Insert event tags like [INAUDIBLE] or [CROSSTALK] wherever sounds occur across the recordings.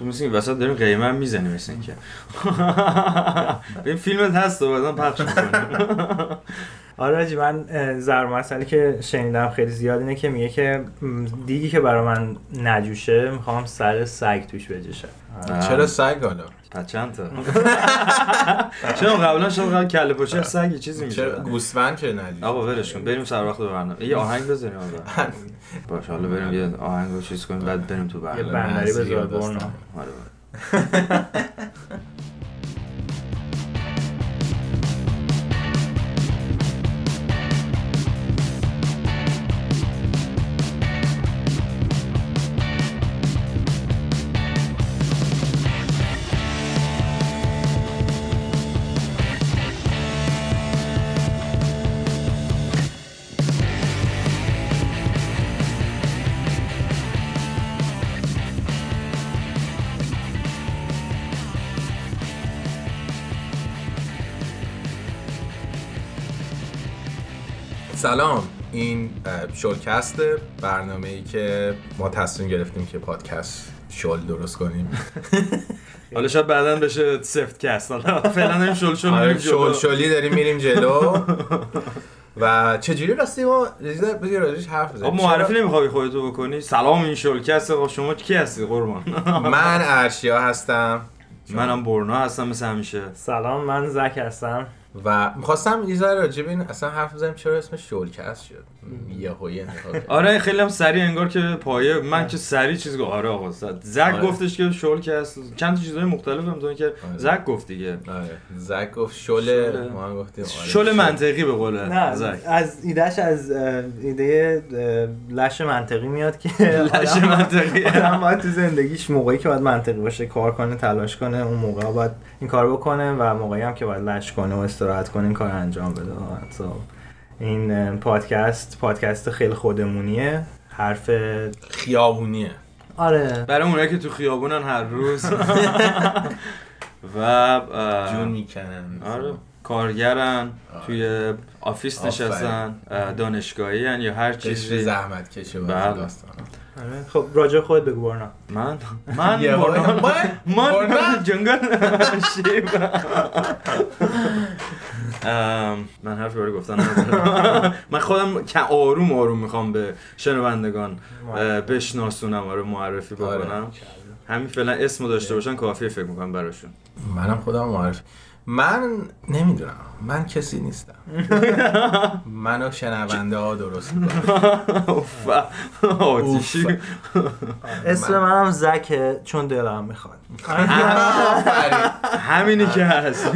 تو مثل این وسط داریم قیمه هم می‌زنیم مثل اینکه. [LAUGHS] این فیلمت هست و بعدا پخش می‌کنیم آره آجی من ضرب مسئله که شنیدم خیلی زیاد اینه که میگه که دیگی که برای من نجوشه می‌خوام سر سگ توش بجوشه چرا سگ حالا؟ پس چند تا؟ [LAUGHS] چرا قبلا شد قبل کله پاچه سگ یه چیزی میشه چرا گوسفند چرا ندید آقا ولش کن. بریم سر وقت برنامه. یه آهنگ بزنیم آقا. [LAUGHS] باشه حالا بریم یه آهنگ رو چیز کنیم بعد بریم تو یه برنامه. بندری نزدیک بذار سلام. این شلکست برنامه ای که ما تصمیم گرفتیم که پادکست شل درست کنیم. [LAUGHS] حالا شاید بعدا بشه سفت کست حالا فعلا هم شل شل آره، میریم جلو. شل شلی داریم میریم جلو. [LAUGHS] و چجوری راستی ما؟ رزیده بذاری راجعش حرف بزنیم. آقا معرفی نمی‌خوای خودتو بکنی؟ سلام این شلکست شما کی هستی قربان؟ [LAUGHS] من ارشیا هستم. منم برنا هستم مثل همیشه. سلام من زک هستم. و می‌خواستم یه ذره راجع به این اصلا حرف بزنیم چرا اسمش شلکست شد؟ یه هوی انتخاب آره خیلی هم سریع انگار که پایه من که سریع چیز گفت. آره آقا زک آره. گفتش که شل که هست. چند تا چیزای مختلف هم که زک گفت دیگه. آره. زک گفت شل. ما هم گفتیم. آره. شل منطقی به قول نه زک از ایدهش از ایده لش منطقی میاد که [LAUGHS] لش منطقی. آدم باید تو زندگیش موقعی که باید منطقی باشه کار کنه تلاش کنه اون موقع باید این کار بکنه و موقعی هم که باید لش کنه و استراحت کنه این کار انجام بده. این پادکست پادکست خیلی خودمونیه. حرف خیابونیه. آره. برای اونایی که تو خیابونن هر روز. [LAUGHS] و جون می‌کنن. آره. کارگرن توی office. نشستن اه، دانشگاهی هن یا هر چیزی. زحمت کشه بله. بعد داستان آره. خب راجع خود بگو برنا. من؟ [LAUGHS] من یه برنا. من- من؟ جنگل. [LAUGHS] شیب. من حرفی برای گفتن ندارم من خودم که آروم آروم می‌خوام به شنوندگان بشناسونم آره معرفی آره. بکنم. همین فعلا اسمو داشته باشن کافیه فکر می‌کنم براشون. منم خودم معرف من نمی‌دونم. من کسی نیستم. [LAUGHS] منو شنونده ها درست اسم منم زکه چون دلم می‌خواد. همینی که هست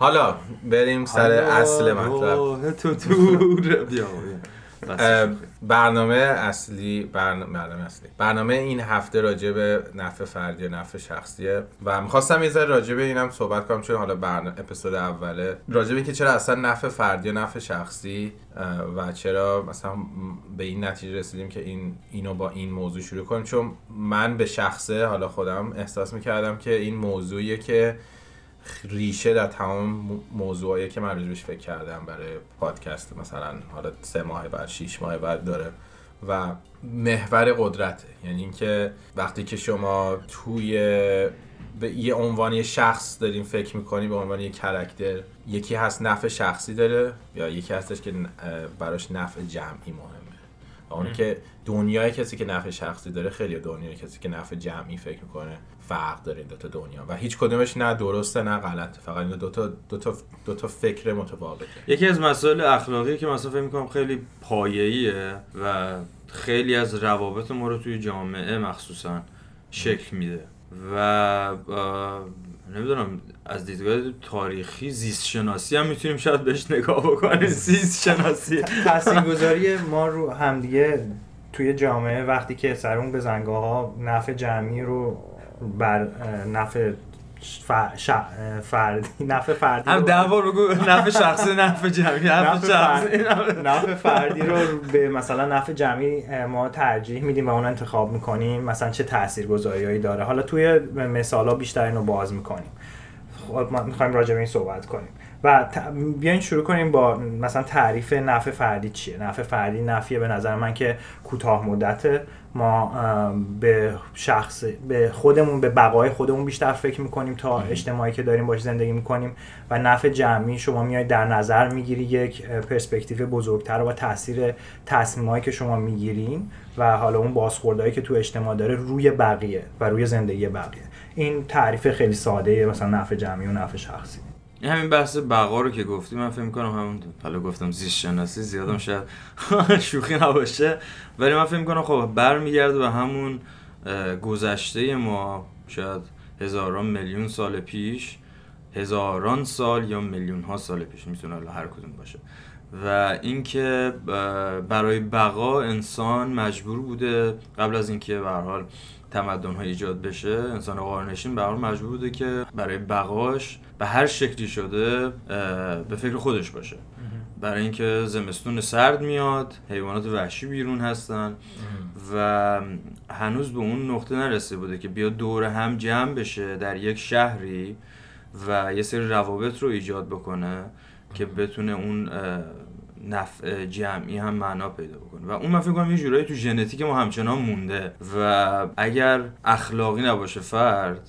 حالا بریم سر اصل مطلب. راه تو [LAUGHS] برنامه اصلی برنامه, برنامه اصلی. برنامه این هفته راجع به نفع فردی و نفع شخصیه و می‌خواستم یه ذره راجع به اینم صحبت کنم چون حالا برنامه اپیزود اوله. راجع به که چرا اصلا نفع فردی و نفع شخصی و چرا مثلا به این نتیجه رسیدیم که این اینو با این موضوع شروع کنیم. چون من به شخصه حالا خودم احساس می‌کردم که این موضوعیه که ریشه در تمام مو- موضوعایی که من راجبش فکر کردم برای پادکست مثلا حالا سه ماه بعد شیش ماه بعد داره و محور قدرته. یعنی اینکه وقتی که شما توی به یه عنوان یه شخص داریم فکر می‌کنی به عنوان یه کرکتر یکی هست نفع شخصی داره یا یکی هستش که براش نفع جمعی مهمه. و اون که دنیای کسی که نفع شخصی داره خیلی دنیای کسی که نفع جمعی فکر می‌کنه فرق داره این دوتا دنیا. و هیچ کدومش نه درسته نه غلطه. فقط این دوتا دوتا دوتا فکر متفاوته. یکی از مسائل اخلاقی که مثلا فکر می‌کنم خیلی پایه‌ایه و خیلی از روابط ما رو توی جامعه مخصوصا شکل میده. و نمی‌دونم از دیدگاه تاریخی زیست شناسی هم می‌تونیم شاید بهش نگاه بکنیم. [LAUGHS] زیست شناسی تاثیرگذاری ما رو همدیگه توی جامعه وقتی که سرمون به زنگاه ها نفع جمعی رو بر نفع ف- ش- فردی نفع فردی هم رو- ده بار بگو نفع شخصی نفع جمعی نفع شخصی. نفع فردی رو به مثلا نفع جمعی ما ترجیح میدیم و اون انتخاب می‌کنیم مثلا چه تاثیرگذاریایی داره. حالا توی مثالا بیشتر اینو باز می‌کنیم. خب ما می‌خوایم راجع به این صحبت کنیم. و ت... بیاین شروع کنیم با مثلا تعریف نفع فردی چیه؟ نفع فردی نفیه به نظر من که کوتاه مدته ما به شخص به خودمون به بقای خودمون بیشتر فکر می‌کنیم تا اجتماعی که داریم باش زندگی می‌کنیم و نفع جمعی شما میای در نظر می‌گیری یک پرسپکتیو بزرگتر و تاثیر تصمیمایی که شما می‌گیرین و حالا اون بازخوردهایی که تو اجتماع داره روی بقیه و روی زندگی بقیه. این تعریف خیلی ساده مثلا نفع جمعی و نفع شخصی. همین بحث بقا رو که گفتی من فکر می‌کنم همون حالا گفتم زیست شناسی زیادم شاید [LAUGHS] شوخی نباشه. ولی من فکر می‌کنم خب برمیگرده به همون گذشته ما شاید هزاران میلیون سال پیش هزاران سال یا میلیون ها سال پیش می‌تونه هر کدوم باشه. و اینکه برای بقا انسان مجبور بوده قبل از اینکه به حال تمدن ها ایجاد بشه انسان قارنشین به مجبور بوده که برای بقاش به هر شکلی شده به فکر خودش باشه. برای اینکه زمستون سرد میاد حیوانات وحشی بیرون هستن و هنوز به اون نقطه نرسیده بوده که بیا دور هم جمع بشه در یک شهری و یه سری روابط رو ایجاد بکنه که بتونه اون نفع جمعی هم معنا پیدا بکنه. و اون من فکر کنم یه جورایی تو ژنتیک ما همچنان مونده. و اگر اخلاقی نباشه فرد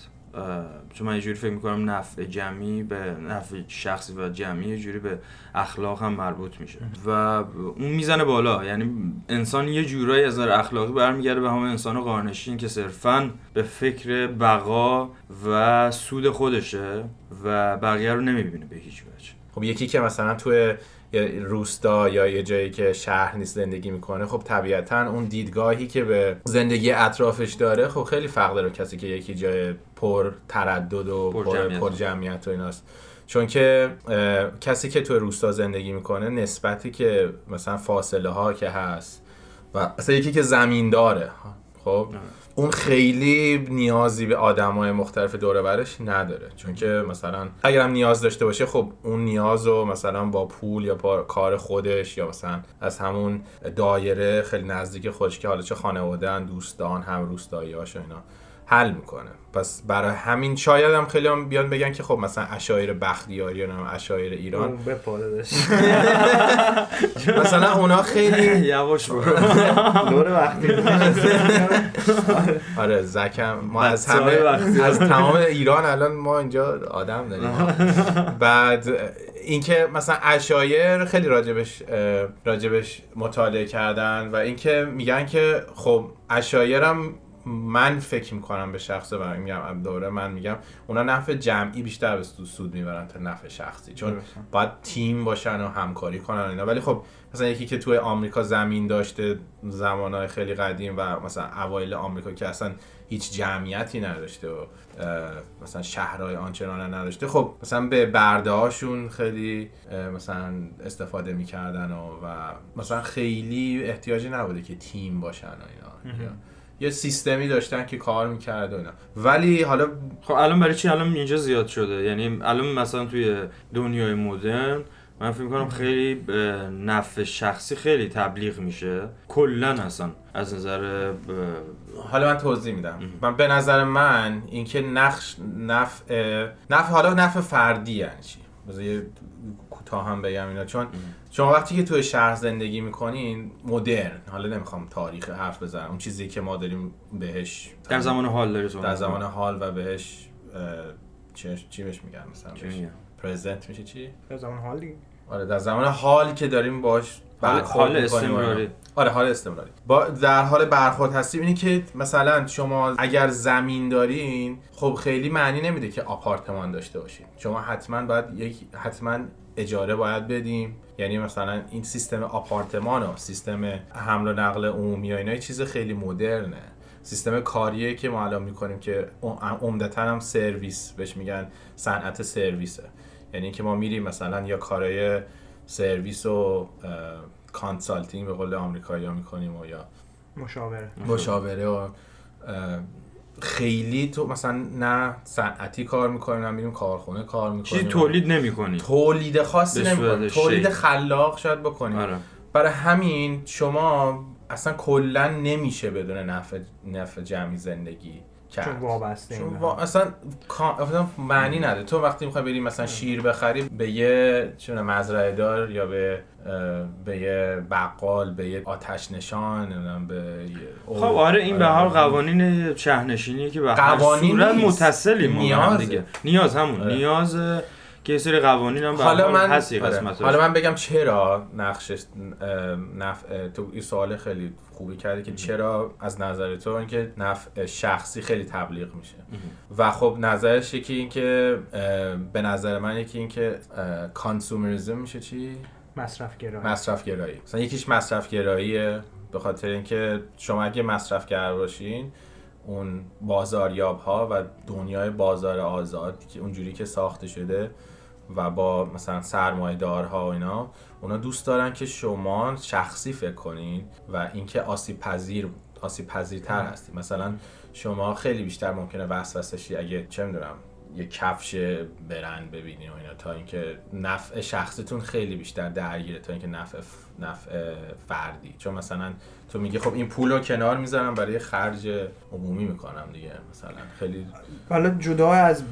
چون من یه جوری فکر می‌کنم نفع جمعی به نفع شخصی و جمعی یه جوری به اخلاق هم مربوط میشه. و اون می‌زنه بالا. یعنی انسان یه جورایی از نظر اخلاقی برمیگرده به همون انسان قارنشین که صرفا به فکر بقا و سود خودشه و بقیه رو نمی‌بینه به هیچ وجه. خب یکی که مثلا توی یه روستا یا یه جایی که شهر نیست زندگی می‌کنه خب طبیعتا اون دیدگاهی که به زندگی اطرافش داره خب خیلی فرق داره کسی که یکی جای پر تردد و پر, جمعیت, پر جمعیت و ایناست. چون که کسی که تو روستا زندگی می‌کنه نسبتی که مثلا فاصله ها که هست و اصلا یکی که زمین داره خب اون خیلی نیازی به های مختلف دوره برش نداره. چون که مثلا اگرم نیاز داشته باشه خب اون نیاز رو مثلا با پول یا با کار خودش یا مثلا از همون دایره خیلی نزدیک خودش که حالا چه خانواده دوستان هم روستایی و اینا حل می‌کنه. پس برای همین شاید هم خیلی هم بیان بگن که خب مثلا اشایر بختیاری یا اشایر ایران. [LAUGHS] مثلا اونا خیلی [LAUGHS] یواش برو. [LAUGHS] دور وقتی. [LAUGHS] آره زکم ما از همه از تمام ایران الان ما اینجا آدم داریم. [LAUGHS] بعد اینکه مثلا اشایر خیلی راجبش راجبش مطالعه کردن و اینکه میگن که خب اشایرم من فکر می‌کنم به شخص و میگم دوره من میگم اونا نفع جمعی بیشتر به سود می‌برن تا نفع شخصی. چون باید تیم باشن و همکاری کنن اینا. ولی خب مثلا یکی که توی آمریکا زمین داشته زمانهای خیلی قدیم و مثلا اوایل آمریکا که اصلا هیچ جمعیتی نداشته و مثلا شهرهای آنچنان نداشته خب مثلا به برده هاشون خیلی مثلا استفاده می‌کردن و, و مثلا خیلی احتیاجی نبوده که تیم باشن و اینا. یه سیستمی داشتن که کار می‌کرد و ولی حالا خب الان برای چی الان اینجا زیاد شده؟ یعنی الان مثلا توی دنیای مدرن من فکر کنم خیلی نفع شخصی خیلی تبلیغ میشه. کلا اصلا از نظر حالا من توضیح میدم. من به نظر من اینکه نقش نفع نفع حالا نفع فردی یعنی چی؟ کوتاه هم بگم اینا. چون شما وقتی که توی شهر زندگی می‌کنین مدرن. حالا نمی‌خوام تاریخ حرف بزنم. اون چیزی که ما داریم بهش در زمان حال داری در زمان حال و بهش چی بهش میگن مثلا؟ پرزنت میشه چی؟ در زمان حال آره در زمان حالی که داریم باش حال استمراری. آره حال استمراری. با در حال برخورد هستیم اینی که مثلا شما اگر زمین دارین خب خیلی معنی نمیده که آپارتمان داشته باشین. شما حتما باید یک حتما اجاره باید بدیم. یعنی مثلا این سیستم آپارتمان و سیستم حمل و نقل عمومی و اینا چیز خیلی مدرنه. سیستم کاریه که ما الان می‌کنیم که عمدتا هم سرویس بهش میگن صنعت سرویسه. یعنی که ما میریم مثلا یا کارهای سرویس و consulting به قول آمریکایی می‌کنیم و یا مشاوره. مشاوره و خیلی تو مثلا نه صنعتی کار می‌کنیم نه میریم کارخونه کار می‌کنیم چیزی تولید نمی‌کنیم تولید خاصی نمی‌کنیم تولید خلاق شاید بکنیم آره. برای همین شما اصلا کلا نمیشه بدون نفع نفع جمعی زندگی. کرد چون وابسته چون این وا- اصلا کا- اصلا معنی نداره. تو وقتی می‌خوای بری مثلا شیر بخری به یه چون مزرعه دار یا به به یه بقال به یه آتش نشان به یه خب آره این به حال قوانین شهرنشینیه که به هر قوانین صورت هم نیازه. دیگه. نیاز همون. آره. نیاز که یه سری قوانین هم حالا حال من هست آره. قسمتش. حالا من بگم چرا نقشش نفع تو این سوال خیلی خوبی کردی که چرا از نظر تو اینکه نفع شخصی خیلی تبلیغ میشه. و خب نظرش یکی این که اه، به نظر من یکی این که کانسومریزم میشه چی؟ مصرف گرایی مصرف گرایی مثلا یکیش مصرف گراییه به خاطر اینکه شما اگه مصرفگر باشین اون بازاریاب ها و دنیای بازار آزاد که اونجوری که ساخته شده و با مثلا سرمایه ها و اینا اونا دوست دارن که شما شخصی فکر کنین و اینکه آسیب پذیر آسیب پذیرتر هستی مثلا شما خیلی بیشتر ممکنه وسوسه شی اگه چه می‌دونم یه کفش برند ببینین و اینا تا اینکه نفع شخصیتون خیلی بیشتر درگیره تا اینکه نفع ف- نفع فردی. چون مثلا تو میگی خب این پول رو کنار می‌ذارم برای خرج عمومی می‌کنم دیگه مثلا خیلی حالا جدا از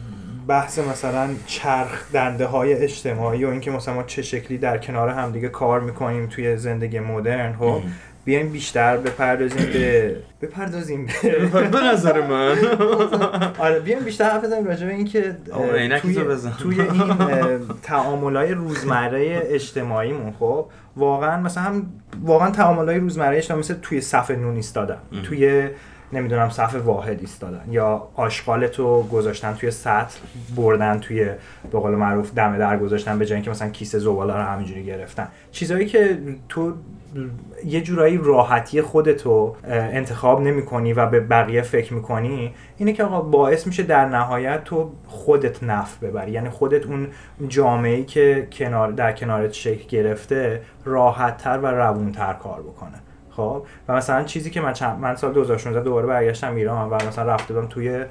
بحث مثلا چرخ دنده های اجتماعی و اینکه مثلا ما چه شکلی در کنار همدیگه کار می‌کنیم توی زندگی مدرن خب بیایم بیشتر بپردازیم به بپردازیم به [LAUGHS] نظر من. [LAUGHS] آره بیایم بیشتر حرف بزنیم راجع به اینکه توی. توی این [LAUGHS] تعاملای روزمره اجتماعیمون خب واقعا مثلا هم واقعا تعاملای روزمره اجتماعی مثل توی صف نون ایستادن توی نمی‌دونم صف واحد ایستادن یا آشغالتو گذاشتن توی سطل بردن توی به قول معروف دم در گذاشتن به جای اینکه مثلا کیسه زباله رو همینجوری گرفتن. چیزایی که تو یه جورایی راحتی خودتو انتخاب نمی کنی و به بقیه فکر می‌کنی اینه که آقا باعث میشه در نهایت تو خودت نفع ببری. یعنی خودت اون جامعه که کنار در کنارت شکل گرفته راحتتر و روونتر کار بکنه. خب. و مثلا چیزی که من چند من سال 2016 دوباره برگشتم ایران و مثلا رفته بودم توی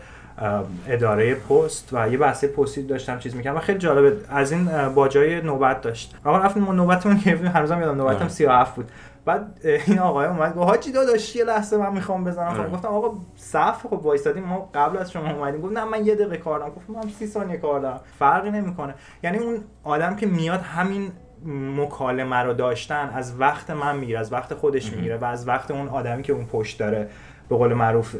اداره پست و یه بحث پستی داشتم چیز می‌کنم و خیلی جالبه از این باجای نوبت داشت. آقا رفتیم ما نوبتمون گرفتیم هنوزم یادم نوبتم آه. 37 بود. بعد این آقای اومد گفت حاجی داداش یه لحظه من می‌خوام بزنم. آره. خب گفتم آقا صف خب وایسادیم ما قبل از شما اومدیم. گفت نه من یه دقیقه کار دارم. گفتم من 30 ثانیه کار دارم. فرقی نمی‌کنه. یعنی اون آدم که میاد همین مکالمه رو داشتن از وقت من می‌گیره از وقت خودش می‌گیره و از وقت اون آدمی که اون پشت داره به قول معروف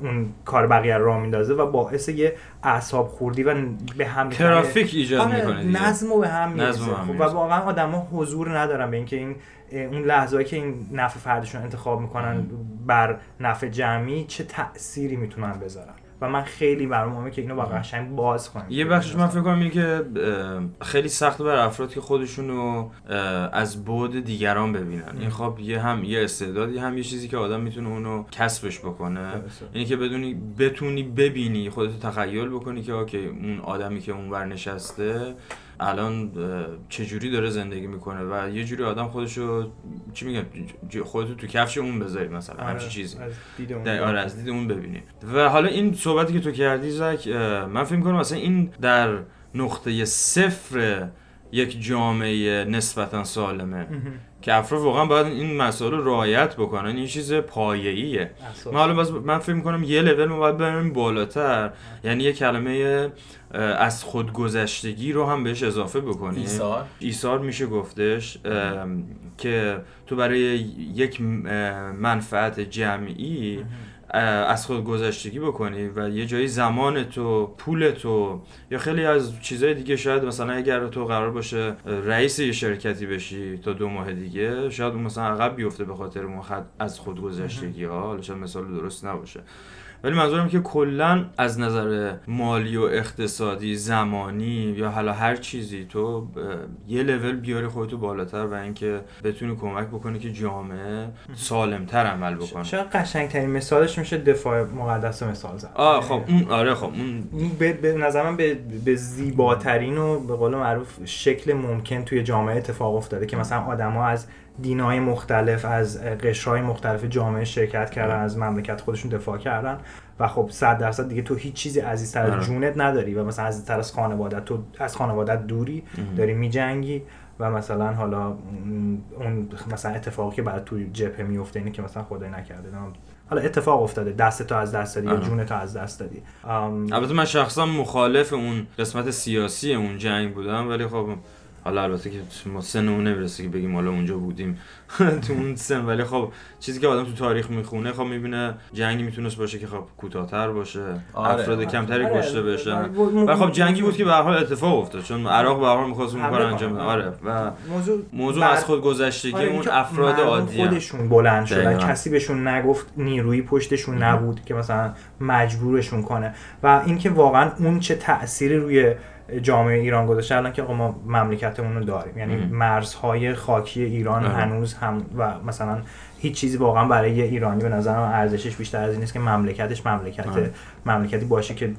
اون کار بقیه رو راه میندازه و باعث یه اعصاب خوردی و به هم ترافیک ایجاد آره، می‌کنه نظم رو به هم می‌رسه خب، و. واقعا آدما حضور ندارن به اینکه این اون لحظه‌ای که این نفع فردشون انتخاب می‌کنن بر نفع جمعی چه تأثیری می‌تونن بذارن. و من خیلی برام مهمه که اینو با قشنگ باز کنیم یه بخشش من فکر کنم که خیلی سخت بر افراد که خودشونو از بعد دیگران ببینن. این خب یه هم یه استعدادی هم یه چیزی که آدم می‌تونه اونو کسبش بکنه. اینی که بدونی بتونی ببینی خودت تخیل بکنی که اوکی اون آدمی که اونور نشسته الان اه، چجوری داره زندگی می‌کنه و یه جوری آدم خودشو چی میگم خودتو تو کفش اون بذاری مثلا آره، همچین چیزی. از دید اون در آره از دید اون ببینی. و حالا این صحبتی که تو کردی زک من فکر کنم مثلا این در نقطه صفر یک جامعه نسبتا سالمه. که افراد واقعا باید این مسائل رو رعایت بکنن این چیز پایه‌ایه. ما حالا باز من فکر می‌کنم یه لول ما باید بریم بالاتر. یعنی یه کلمه از خودگذشتگی رو هم بهش اضافه بکنیم. ایثار. ایثار میشه گفتش که تو برای یک منفعت جمعی اه، از خود گذشتگی بکنی و یه جایی زمان تو پول تو یا خیلی از چیزهای دیگه شاید مثلا اگر تو قرار باشه رئیس یه شرکتی بشی تا دو ماه دیگه شاید مثلا عقب بیفته به خاطر از خود گذشتگی ها حالا شاید مثال درست نباشه. ولی منظورم که کلا از نظر مالی و اقتصادی زمانی یا حالا هر چیزی تو یه لول بیاری خودتو بالاتر و اینکه بتونی کمک بکنی که جامعه سالمتر عمل بکنه. شاید قشنگترین مثالش میشه دفاع مقدس مثال زد. آه خب اون آره خب اون به, به نظر من به, به زیباترین و به قول معروف شکل ممکن توی جامعه اتفاق افتاده که مثلا آدما از دینای مختلف از قشرهای مختلف جامعه شرکت کردن از مملکت خودشون دفاع کردن. و خب صد درصد دیگه تو هیچ چیزی عزیزتر آره. از جونت نداری و مثلا عزیزتر از خانوادت تو از خانوادت دوری داری میجنگی و مثلا حالا اون مثلا اتفاقی که برای توی جبهه میفته اینه که مثلا خدای نکرده. حالا اتفاق افتاده. دست تو از دست دادی یا جون تو از دست دادی. البته من شخصا مخالف اون قسمت سیاسی اون جنگ بودم ولی خب حالا البته که ما سنمون نمی‌رسه که بگیم حالا اونجا بودیم [LAUGHS] تو اون سن. ولی خب چیزی که آدم تو تاریخ می‌خونه خب می‌بینه جنگی می‌تونست باشه که خب کوتاهتر باشه آره. افراد آره. کمتری آره. کشته بشن. و خب جنگی بود که به هر حال اتفاق افتاد. چون عراق به هر حال می‌خواست اون کار انجام بده. آره. و موضوع, موضوع از خود گذشتگی آره اون افراد عادی خودشون بلند شدن. کسی بهشون نگفت نیروی پشتشون نبود که مثلا مجبورشون کنه. و اینکه واقعا اون چه تأثیری روی جامعه ایران گذاشته. الان که ما مملکتمون رو داریم. یعنی مرزهای خاکی ایران هنوز هم و مثلا هیچ چیزی واقعا برای یه ایرانی به نظر ارزشش بیشتر از این نیست که مملکتش مملکت مملکتی باشه که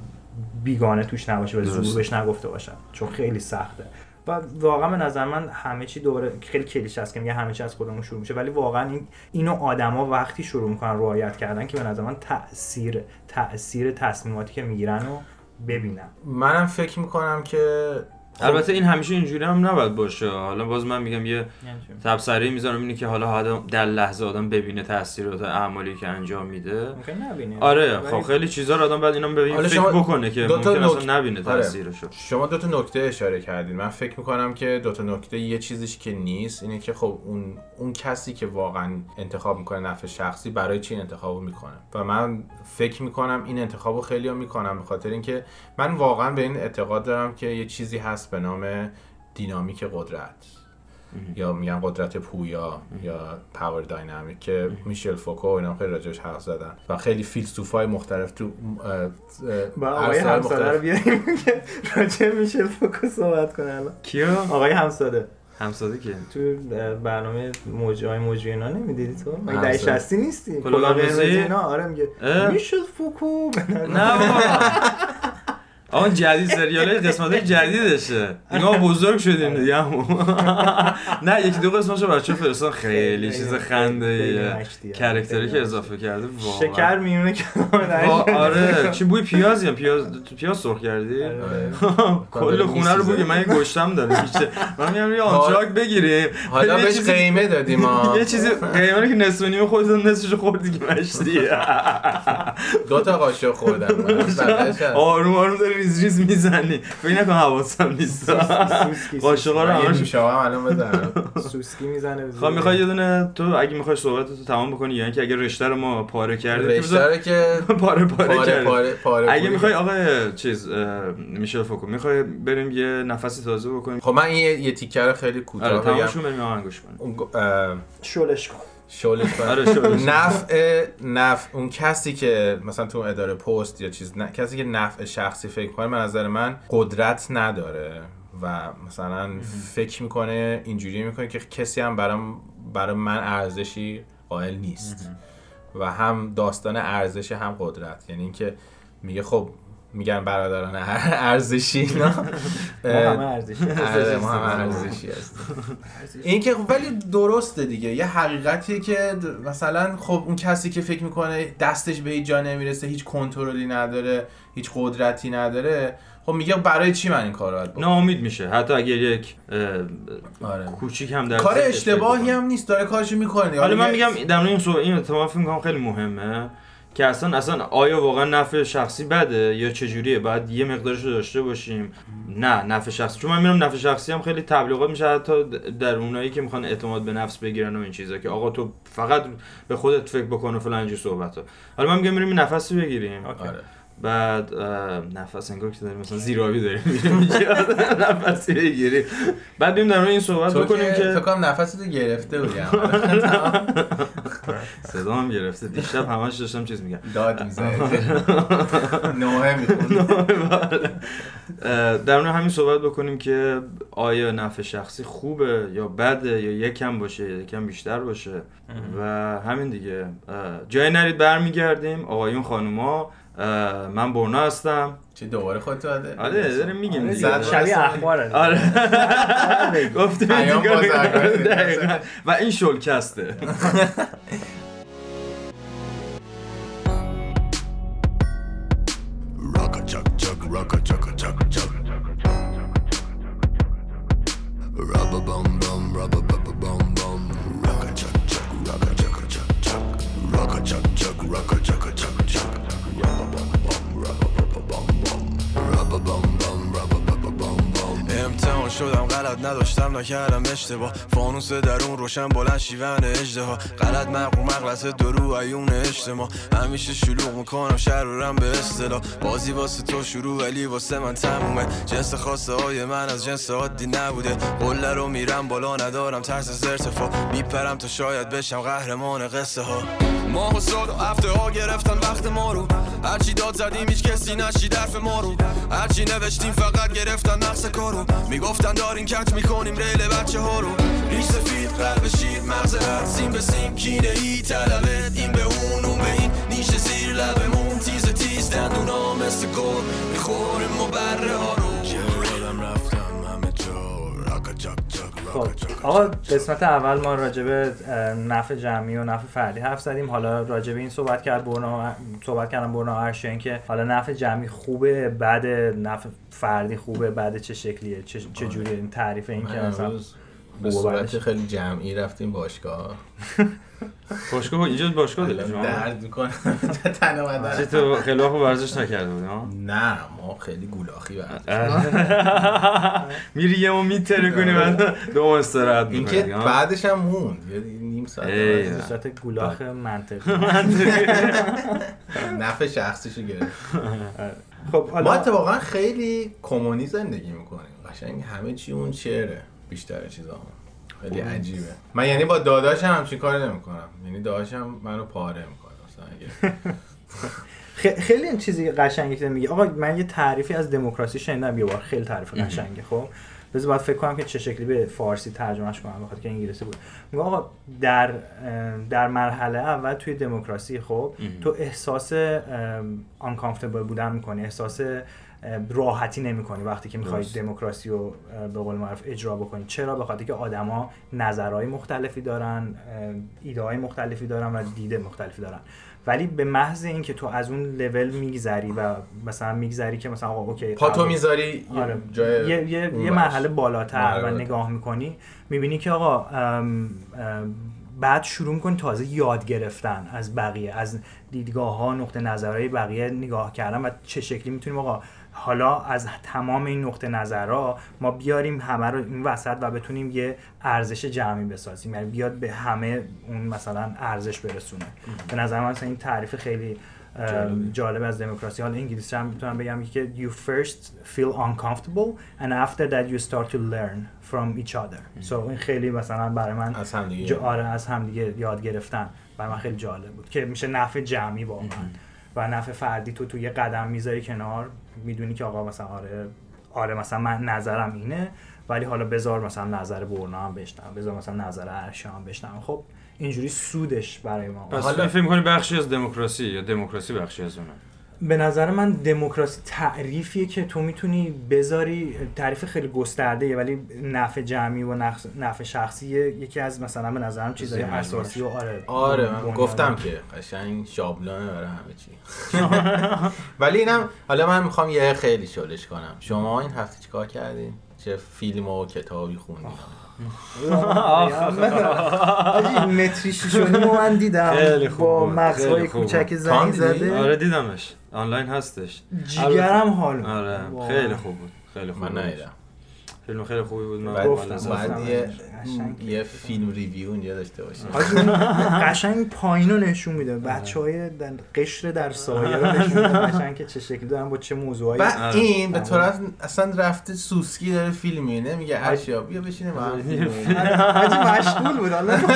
بیگانه توش نباشه و زور بهش نگفته باشن. چون خیلی سخته. و واقعا به نظر من همه چی دوره خیلی کلیش هست که میگه همه چی از خودمون شروع میشه. ولی واقعا این اینو آدما وقتی شروع می‌کنن رعایت کردن که به نظر من تاثیر تاثیر تصمیماتی که می‌گیرن و ببینم منم فکر می‌کنم که. البته این همیشه اینجوری هم نباید باشه. حالا باز من میگم یه تبصره می‌ذارم اینه که حالا در لحظه آدم ببینه تاثیرات اعمالی که انجام میده. آره خب خیلی چیزا رو آدم بعد اینا ببینه فکر بکنه که ممکن اصلا نبینه آره. تاثیرشو شما دو تا نکته اشاره کردین. من فکر می‌کنم که دو تا نکته یه چیزیش که نیست اینه که خب اون اون کسی که واقعا انتخاب می‌کنه نفع شخصی برای چی انتخابو می‌کنه؟ و من فکر می‌کنم این انتخابو خیلی ها می‌کنم به خاطر اینکه من واقعا به این اعتقاد دارم که یه چیزی هست به نام دینامیک قدرت. یا میگن قدرت پویا یا پاور داینامیک که میشل فوکو اینا خیلی راجعش حرف زدن. و خیلی فیلسوفای مختلف تو با آقای همساده رو بیاریم که راجع میشل فوکو صحبت کنه الان. کیو؟ آقای همساده. همساده که تو برنامه موج های موجی اینا نمی‌دیدی تو؟ مگه دهه 60 نیستی کلا اینا آره میگه میشل فوکو. نه [LAUGHS] آن جدید سریال [LAUGHS] قسمت جدیدشه. اینا بزرگ شدیم دیگه. [LAUGHS] نه یکی دو قسمتشو بچه فرستان خیلی چیز خنده کرکتری که اضافه کرده شکر میونه که آره. چی بوی پیازی هم پیاز پیاز سرخ کردی؟ آره. [LAUGHS] کل خونه رو بوی من یه گشتم داره میشه من میگم یه آنتراک بگیریم. حالا بهش قیمه دادیم یه چیزی قیمه که نصف نیم خودت نصفش خوردی که مشتی. دو تا قاشق خوردم. آروم آروم ریز ریز می‌زنی. فکر نکن حواسم نیست. قاشقا [LAUGHS] رو همش هم الان بزنم سوسکی می‌زنه خب می‌خوای یه دونه تو اگه می‌خوای صحبتتو تمام بکنی یعنی که اگه رشته رو ما پاره کردیم رشته رو که [LAUGHS] پاره پاره, پاره, اگه می‌خوای آقا چیز میشل فوکو می‌خوای بریم یه نفسی تازه بکنیم؟ خب من این یه تیکر خیلی کوتاه آره تماشون بریم آهنگ گوش کنیم. شلش کن. شغلش آره نفع نفع. اون کسی که مثلا تو اداره پست یا چیز کسی که نفع شخصی فکر کنه من نظر من قدرت نداره و مثلا فکر می‌کنه اینجوری می‌کنه که کسی هم برام برای من ارزشی قائل نیست. و هم داستان ارزش هم قدرت. یعنی اینکه میگه خب میگن برادران ارزشی نه ما همه ارزشی آره، همه ارزشی این که ولی درسته دیگه. یه حقیقتیه که مثلا خب اون کسی که فکر می‌کنه دستش به هیچ جا نمی‌رسه هیچ کنترلی نداره هیچ قدرتی نداره خب میگه برای چی من این کار رو بکنم؟ ناامید میشه. حتی اگر یک آره. کوچیک هم در کار اشتباهی هم نیست داره کارشو می‌کنه. حالا من میگم در این این اتفاق فکر کنم خیلی مهمه. که اصلا اصلا آیا واقعا نفع شخصی بده یا چجوریه؟ باید یه مقدارش رو داشته باشیم. نه نفع شخصی. چون من میرم نفع شخصی هم خیلی تبلیغات میشه حتی در اونایی که می‌خوان اعتماد به نفس بگیرن و این چیزا که آقا تو فقط به خودت فکر بکن و فلان صحبت ها حالا من میگم بریم نفسی بگیریم. آره. بعد نفس انگار که داریم مثلا زیرابی داریم. [LAUGHS] نفسی بگیریم بعد بیم در این صحبت بکنیم که فکر کنم نفست گرفته بودیم [LAUGHS] صدا هم گرفته. دیشب همش داشتم چیز میگم داد می‌زنی [LAUGHS] نوه در اون همین صحبت بکنیم که آیا نفع شخصی خوبه یا بده یا یکم باشه یا یکم بیشتر باشه. و همین دیگه. جای نرید برمیگردیم. آقایون خانوما من برنا هستم. چه دوباره خودت آده آره داریم میگیم آره شبیه اخباره. آره. [LAUGHS] گفتیم [LAUGHS] و این شلکسته. [LAUGHS] Rubber bum شدم غلط نداشتم نکردم اشتباه. فانوس درون روشن بلند شیون اجده غلط مقرو مغلط درو ایون اجتماع. همیشه شلوغ می‌کنم شرورم به اصطلاح. بازی واسه تو شروع ولی واسه من تمومه. جنس خاصه های من از جنس عادی نبوده. قله رو میرم بالا ندارم ترس از ارتفاع. میپرم تا شاید بشم قهرمان قصه ها ماه و سال و هفته ها گرفتن وقت ما رو. هرچی داد زدیم هیچ کسی نشید حرف ما رو. هرچی نوشتیم فقط گرفتن نقص کارو. می‌گفتن دارین کچ می‌کنیم ریل بچه ها رو. ریش سفید قلب شیر مغز رد سیم به سیم کینه ای طلبت این به اون اون به این. نیش زیر لبمون تیز تیز دندونا مثل گل می‌خوریم و بره ها رو. خب آقا قسمت اول ما راجع به اه، نفع جمعی و نفع فردی حرف زدیم. حالا راجع به این صحبت کرد برنا صحبت کردم برنا ارشین که حالا نفع جمعی خوبه بعد نفع فردی خوبه بعد چه شکلیه چه, چه جوری این تعریف این که مثلا به صورت. خیلی جمعی رفتیم باشگاه. باشگاه اینجا باشگاه شما؟ درد می‌کنه. [LAUGHS] تن چه اومدن تو خیلی وقت ورزش نکرده بودی ها؟ نه ما خیلی گولاخی برد [LAUGHS] میری یه ما میتره کنی بعد دو ما استراحت می‌کنی که بعدش هم موند. یه نیم ساعت صورت گولاخ منطقی. [LAUGHS] نفع شخصیشو گرفت. خب ما اتفاقا خیلی کمونی زندگی می‌کنیم. قشنگ همه چی اون شعره بیشتر چیزا خیلی عجیبه. من یعنی با داداشم همچین کاری نمی‌کنم. یعنی داداشم منو پاره می‌کنه. مثلا اگه [LAUGHS] خیلی این چیزی قشنگی که میگه آقا من یه تعریفی از دموکراسی شنیدم. یه بار خیلی تعریف قشنگه خب؟ بذار باید فکر کنم که چه شکلی به فارسی ترجمهش کنم. بخاطر که انگلیسی بود. میگه آقا در در مرحله اول توی دموکراسی خب؟ تو احساس uncomfortable بودن می‌کنی. احساس راحتی نمی‌کنی وقتی که می‌خوای. دموکراسی رو به قول معروف اجرا بکنی چرا به خاطر که آدما نظرهای مختلفی دارن ایده های مختلفی دارن و دید مختلفی دارن ولی به محض اینکه تو از اون لول میگذری و مثلا میگذری که مثلا آقا اوکی پا تو قبول- می‌ذاری یه آره. جای یه, یه, یه. مرحله بالاتر و. نگاه می‌کنی می‌بینی که آقا ام، ام، بعد شروع می‌کنی تازه یاد گرفتن از بقیه از دیدگاه ها نقطه نظرهای بقیه نگاه کردن و چه شکلی می‌تونیم آقا حالا از تمام این نقطه نظرها ما بیاریم همه رو این وسط و بتونیم یه ارزش جمعی بسازیم. یعنی بیاد به همه اون مثلا ارزش برسونه. به نظر من مثلا این تعریف خیلی. جالب از دموکراسی. حالا انگلیسی هم می‌تونم بگم که you first feel uncomfortable and after that you start to learn from each other. so این خیلی مثلا برای من از هم دیگه جا- آره از همدیگه یاد گرفتن. برای من خیلی جالب بود که میشه نفع جمعی واقعا و نفع فردی تو تو یه قدم می‌ذاری کنار. می‌دونی که آقا مثلا آره آره مثلا من نظرم اینه ولی حالا بذار مثلا نظر برنا هم بشنم بذار مثلا نظر ارشا هم بشنم خب اینجوری سودش برای ما. پس حالا- حالا فکر می‌کنی بخشی از دموکراسی یا دموکراسی بخشی از اونه؟ به نظر من دموکراسی تعریفیه که تو می‌تونی بذاری تعریف خیلی گسترده ولی نفع جمعی و نفع, شخصی یکی از مثلا به نظرم چیزای اساسی و آره آره من. گفتم که قشنگ شابلانه برای همه چی. [LAUGHS] ولی اینم حالا من می‌خوام یه خیلی شلش کنم. شما این هفته چیکار کردین؟ چه فیلم و کتابی خوندین؟ آجی متری شیشونی رو من دیدم خیلی خوب با. مغزهای کوچک دیدی؟ زده آره دیدمش آنلاین هستش جیگرم حال. آره. خیلی خوب بود خیلی خوب من. ندیدم فیلم خیلی خوبی بود من گفتم. قشنگ. یه فیلم ریویو اینجا داشته باشیم. اون قشنگ پایین رو نشون میده. بچه های قشر در سایه رو نشون میده. قشنگ که چه شکلی دارن با چه موضوعایی. بعد آره. این به طرف اصلا رفته سوسکی داره فیلم می‌بینه میگه اشیا بیا بشینه با هم. حاجی مشغول بود. حالا تو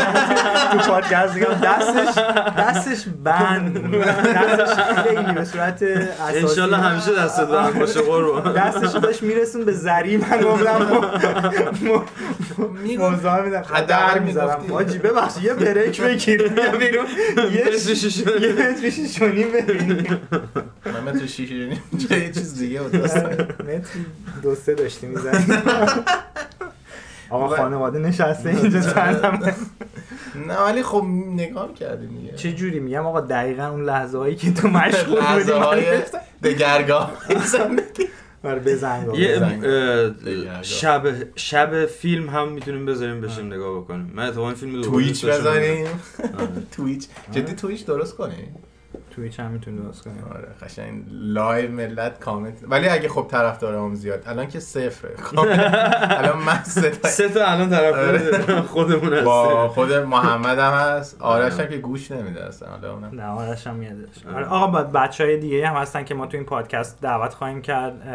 پادکست دیگه دستش دستش بند. دستش خیلی به صورت اساسی. انشالله همیشه دست دارم باشه قربان. دستش داشت میرسون به زری من گفتم. می‌گفت موضوع میدم حداقل در می‌ذارم. حاجی ببخشید یه بریک بگیر. بیا بیرون. [LAUGHS] یه متر شیش- و نیم. ببینیم. من متر شیش و نیم. یه چیز دیگه بود. [LAUGHS] داستان. متر دو سه داشتی می‌زنی [LAUGHS] آقا خانواده نشسته اینجا چندم نه ولی خب نگاه کردیم دیگه. چه جوری میگم؟ آقا دقیقا اون لحظه هایی که تو مشغول بودی لحظه های. دگرگاه. زندگی برای بزنگ یه. شب شب فیلم هم می‌تونیم بذاریم بشیم نگاه بکنیم من اتفاقا این فیلم رو دوباره تویچ داشتم. بزنیم. [LAUGHS] Twitch جدی Twitch درست کنیم Twitch هم می‌تونی درست کنی؟ آره قشنگ. live ملت کامنت. ولی اگه خب طرفدارام زیاد الان که صفره. کامنت الان من سه تا سه تا الان طرف آره. خودمون با هست خود محمد هم هست. آرش هم که گوش نمیده اصلا. حالا اونم نه آرش هم میادش آره. آقا بچه های دیگه هم هستن که ما تو این پادکست دعوت خواهیم کرد.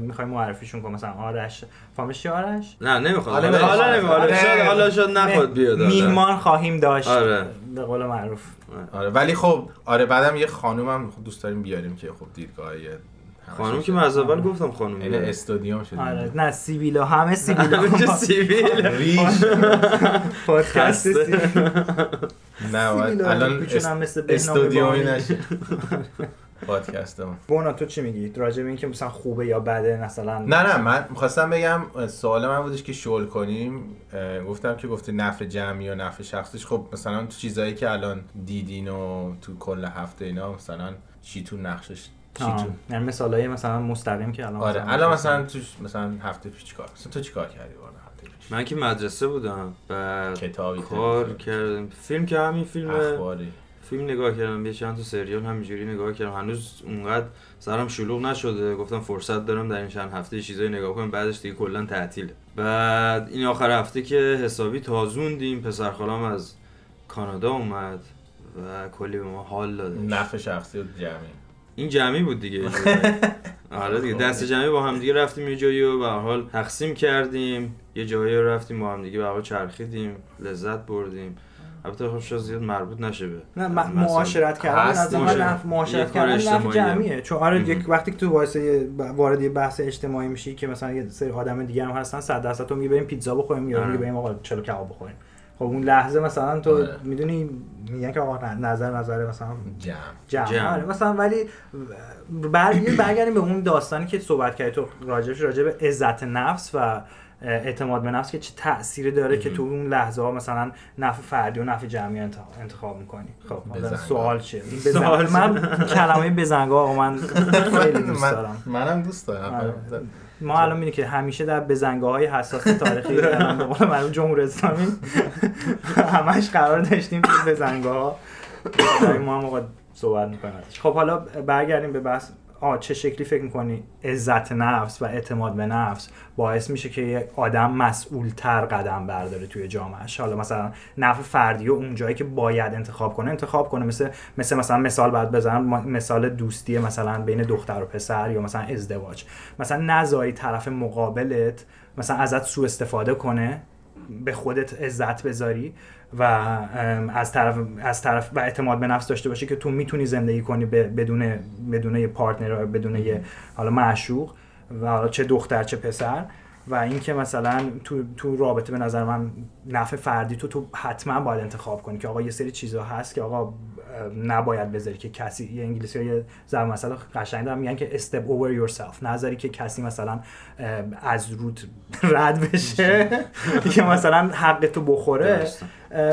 می‌خوایم معرفیشون کنیم. مثلا آرش چیه آرش نه نمی‌خواد آره، حالا حالا آره. نمی‌خواد حالا آره. شاید حالا شاید نخواد بیاد. آره. میهمان خواهیم داشت. آره. به قول معروف. آره. ولی خب آره بعدم یه خانوم هم دوست داریم بیاریم که خب دیدگاه یه خانم که من از اول گفتم خانم این استادیوم شد آره نه سیبیلا همه سیبیلا چه سیبیل. ریش. پادکست خسته. سیبیلا نه باید سیبیلا الان استودیومی. نشه. [LAUGHS] پادکست ما بونا تو چی میگی؟ راجع به اینکه مثلا خوبه یا بده مثلا نه نه من می‌خواستم بگم سوال من بودش که شل کنیم. گفتم که گفتی نفع جمعی و نفع شخصیش. خب مثلا تو چیزایی که الان دیدین و تو کل هفته اینا مثلا چی تو نقشش؟ چی آه. تو؟ یعنی مثالای مثلا مستقیم که الان آره الان مثلا تو مثلا هفته پیش چیکار مثلا تو چیکار کردی والا هفته پیش؟ من که مدرسه بودم بعد کتابی کار کردم. فیلم که همین فیلم اخباری. فیلم نگاه کردم یه چند تا سریال همینجوری نگاه کردم. هنوز اونقدر سرم شلوغ نشده. گفتم فرصت دارم در این چند هفته چیزایی نگاه کنم بعدش دیگه کلا تعطیله. بعد این آخر هفته که حسابی تازوندیم پسر خالام از کانادا اومد و کلی به ما حال داده. نفع شخصی و جمعی. این جمعی بود دیگه. [LAUGHS] آره دیگه دست جمعی با هم دیگه رفتیم یه جایی و به حال تقسیم کردیم. یه جایی رفتیم با هم دیگه به چرخیدیم لذت بردیم. البته خب شاید زیاد مربوط نشه به نه م- معاشرت کردن از من معاشرت. نف- معاشرت کردن نفع اجتماعیه. جمعیه چون آره. یک وقتی که تو واسه وارد یه بحث اجتماعی میشی که مثلا یه سری آدم دیگه هم هستن 100 درصد تو میگی بریم پیتزا بخوریم یا آره. میگی بریم آقا چلو کباب بخوریم خب اون لحظه مثلا تو آره. می‌دونی میگن که آقا نظر نظر مثلا جمع جمع, جمع. آره مثلا ولی بر... برگردیم به اون داستانی که صحبت کردی تو راجبش راجب عزت نفس و اعتماد به نفس که چه تأثیری داره که تو اون لحظه ها مثلا نفع فردی و نفع جمعی انتخاب, می‌کنی خب. سوال چیه این سوال. من [LAUGHS] کلمه بزنگاه آقا من خیلی [LAUGHS] دوست دارم منم دوست دارم آره. ما الان می‌بینی که همیشه در بزنگاه های حساس تاریخی [LAUGHS] آره. معروف جمهوری اسلامی همش قرار داشتیم تو بزنگاه ها ما هم صحبت می‌کنیم خب حالا برگردیم به بحث آه چه شکلی فکر می‌کنی؟ عزت نفس و اعتماد به نفس باعث میشه که یه آدم مسئولتر قدم برداره توی جامعهش. حالا مثلا نفع فردی و اون جایی که باید انتخاب کنه انتخاب کنه. مثل مثل مثلا مثال بعد بزنم مثال دوستی مثلا بین دختر و پسر یا مثلا ازدواج. مثلا نزایی طرف مقابلت مثلا ازت سوء استفاده کنه به خودت عزت بذاری. و از طرف از طرف و اعتماد به نفس داشته باشی که تو می‌تونی زندگی کنی بدون بدون یه پارتنر بدون یه حالا معشوق و حالا چه دختر چه پسر. و اینکه مثلا تو تو رابطه به نظر من نفع فردی تو تو حتما باید انتخاب کنی که آقا یه سری چیزا هست که آقا نباید بذاری که کسی یه انگلیسی یه ضرب مثلا قشنگ دارن میگن که step over yourself. نذاری که کسی مثلا از رود [LAUGHS] رد بشه که مثلا حق تو بخوره.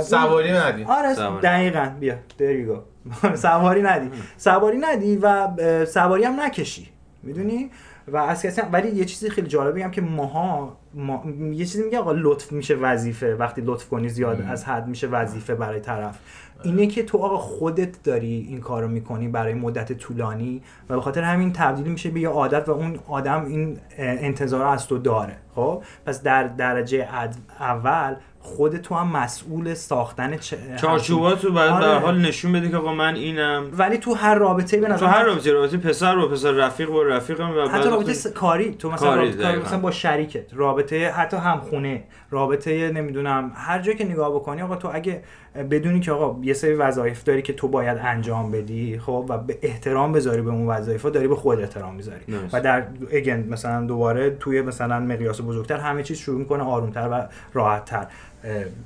سواری ندی. آره. دقیقا. بیا there you go. [LAUGHS] سواری ندی. سواری ندی و سواری هم نکشی. می‌دونی؟ و از کسی هم- ولی یه چیزی خیلی جالب بگم که ماها ما... یه چیزی میگه آقا لطف میشه وظیفه. وقتی لطف کنی زیاد از حد میشه وظیفه برای طرف. اینه که تو آقا خودت داری این کارو می‌کنی برای مدت طولانی و به خاطر همین تبدیل میشه به یه عادت و اون آدم این انتظار رو از تو داره. خب؟ پس در درجه اول خود تو هم مسئول ساختن چه... چارچوبات رو باید آره. به هر حال نشون بدی که آقا من اینم. ولی تو هر رابطه به نظر تو هر رابطه رابطه پسر با پسر رفیق با رفیقم و حتی رابطه س- کاری. تو مثلا کاری، رابطه کاری. مثلا با شریکت. رابطه حتی همخونه رابطه نمی‌دونم هر جایی که نگاه بکنی آقا تو اگه بدونی که آقا یه سری وظایف داری که تو باید انجام بدی خب و به احترام بذاری به اون وظایف داری به خود احترام می‌ذاری. و در اگین مثلا دوباره توی مثلا مقیاس بزرگتر همه چیز شروع می‌کنه آرومتر و راحتتر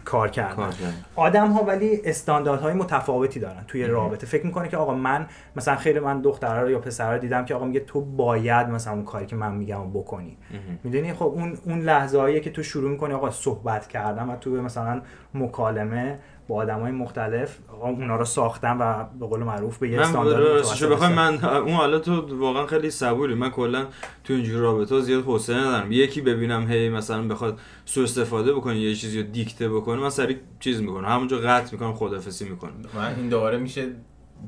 کار کردن. آدم ها ولی استانداردهای متفاوتی دارن توی رابطه. فکر می‌کنه که آقا من مثلا خیلی من دخترها یا پسرها دیدم که آقا میگه تو باید مثلا اون کاری که من میگم بکنی. می‌دونی؟ خب اون اون لحظه که تو شروع می‌کنی آقا صحبت کردن و تو مثلا مکالمه با آدمای مختلف اونا رو ساختن و به قول معروف به یه استاندارد بخوای رسیدن. من اون حالا تو واقعا خیلی صبوری. من کلا تو اینجور رابطه زیاد حوصله ندارم. یکی ببینم هی مثلا بخواد سوء استفاده بکنه یه چیزی رو دیکته بکنه من سریع چیز می‌کنم. همونجا قطع می‌کنم خدافظی می‌کنم. من این دوباره میشه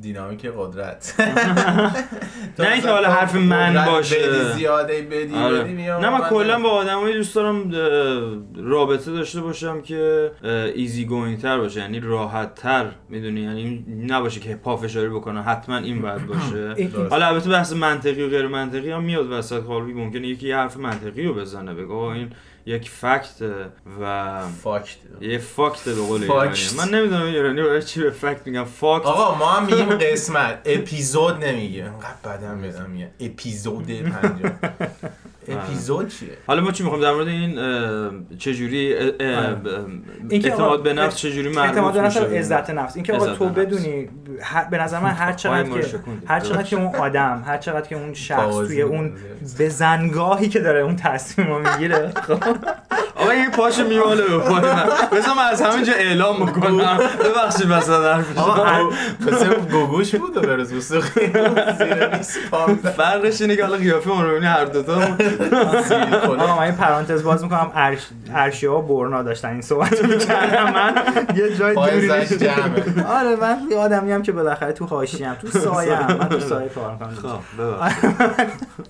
دینامیک قدرت [LAUGHS] [LAUGHS] نه اینکه حالا حرف من باشه. زیاده بدی آره. بدی نه من کلا با آدمایی دوست دارم رابطه داشته باشم که ایزی گوینگ تر باشه یعنی راحت تر می‌دونی یعنی نباشه که پافشاری بکنه حتما این باید [LAUGHS] باشه. حالا البته بحث منطقی و غیر منطقی هم میاد وسط خالقی ممکنه یکی حرف منطقی رو بزنه بگه این یک فکت و فاکت. یه فاکت به قول من نمی‌دونم ایرانی برای چی به فکت میگم فاکت. آقا ما هم میگیم [LAUGHS] قسمت. اپیزود نمیگیم انقدر بدم میادم میگه. اپیزود پنجم [LAUGHS] اپیزود چیه؟ حالا ما چی می‌خوام در مورد این چجوری. ب- اینکه اعتماد به نفس چجوری مربوط اعتماد به نفس عزت نفس. اینکه آقا تو. بدونی هر- به نظر من هر چقدر پای ما رو که. هر چقدر که اون آدم هر چقدر که اون شخص توی اون بازی. به زنگاهی که داره اون تصمیم رو می‌گیره. خب. آقا این پاشو میماله به پای من بذار من از همینجا اعلام بکنم. ببخشید وسط حرفش آقا اون گوگوش بود و برز پام فرقش اینه که حالا قیافه ما رو ببینی هر دوتا زیر آقا من این پرانتز باز می‌کنم. ارش... ارشیا و برنا داشتن این صحبت رو می‌کردم من یه جای دوری آره من یه آدمی هم که بالاخره تو حاشیه‌ام تو سایه من تو سایه. کار می‌کنم. خب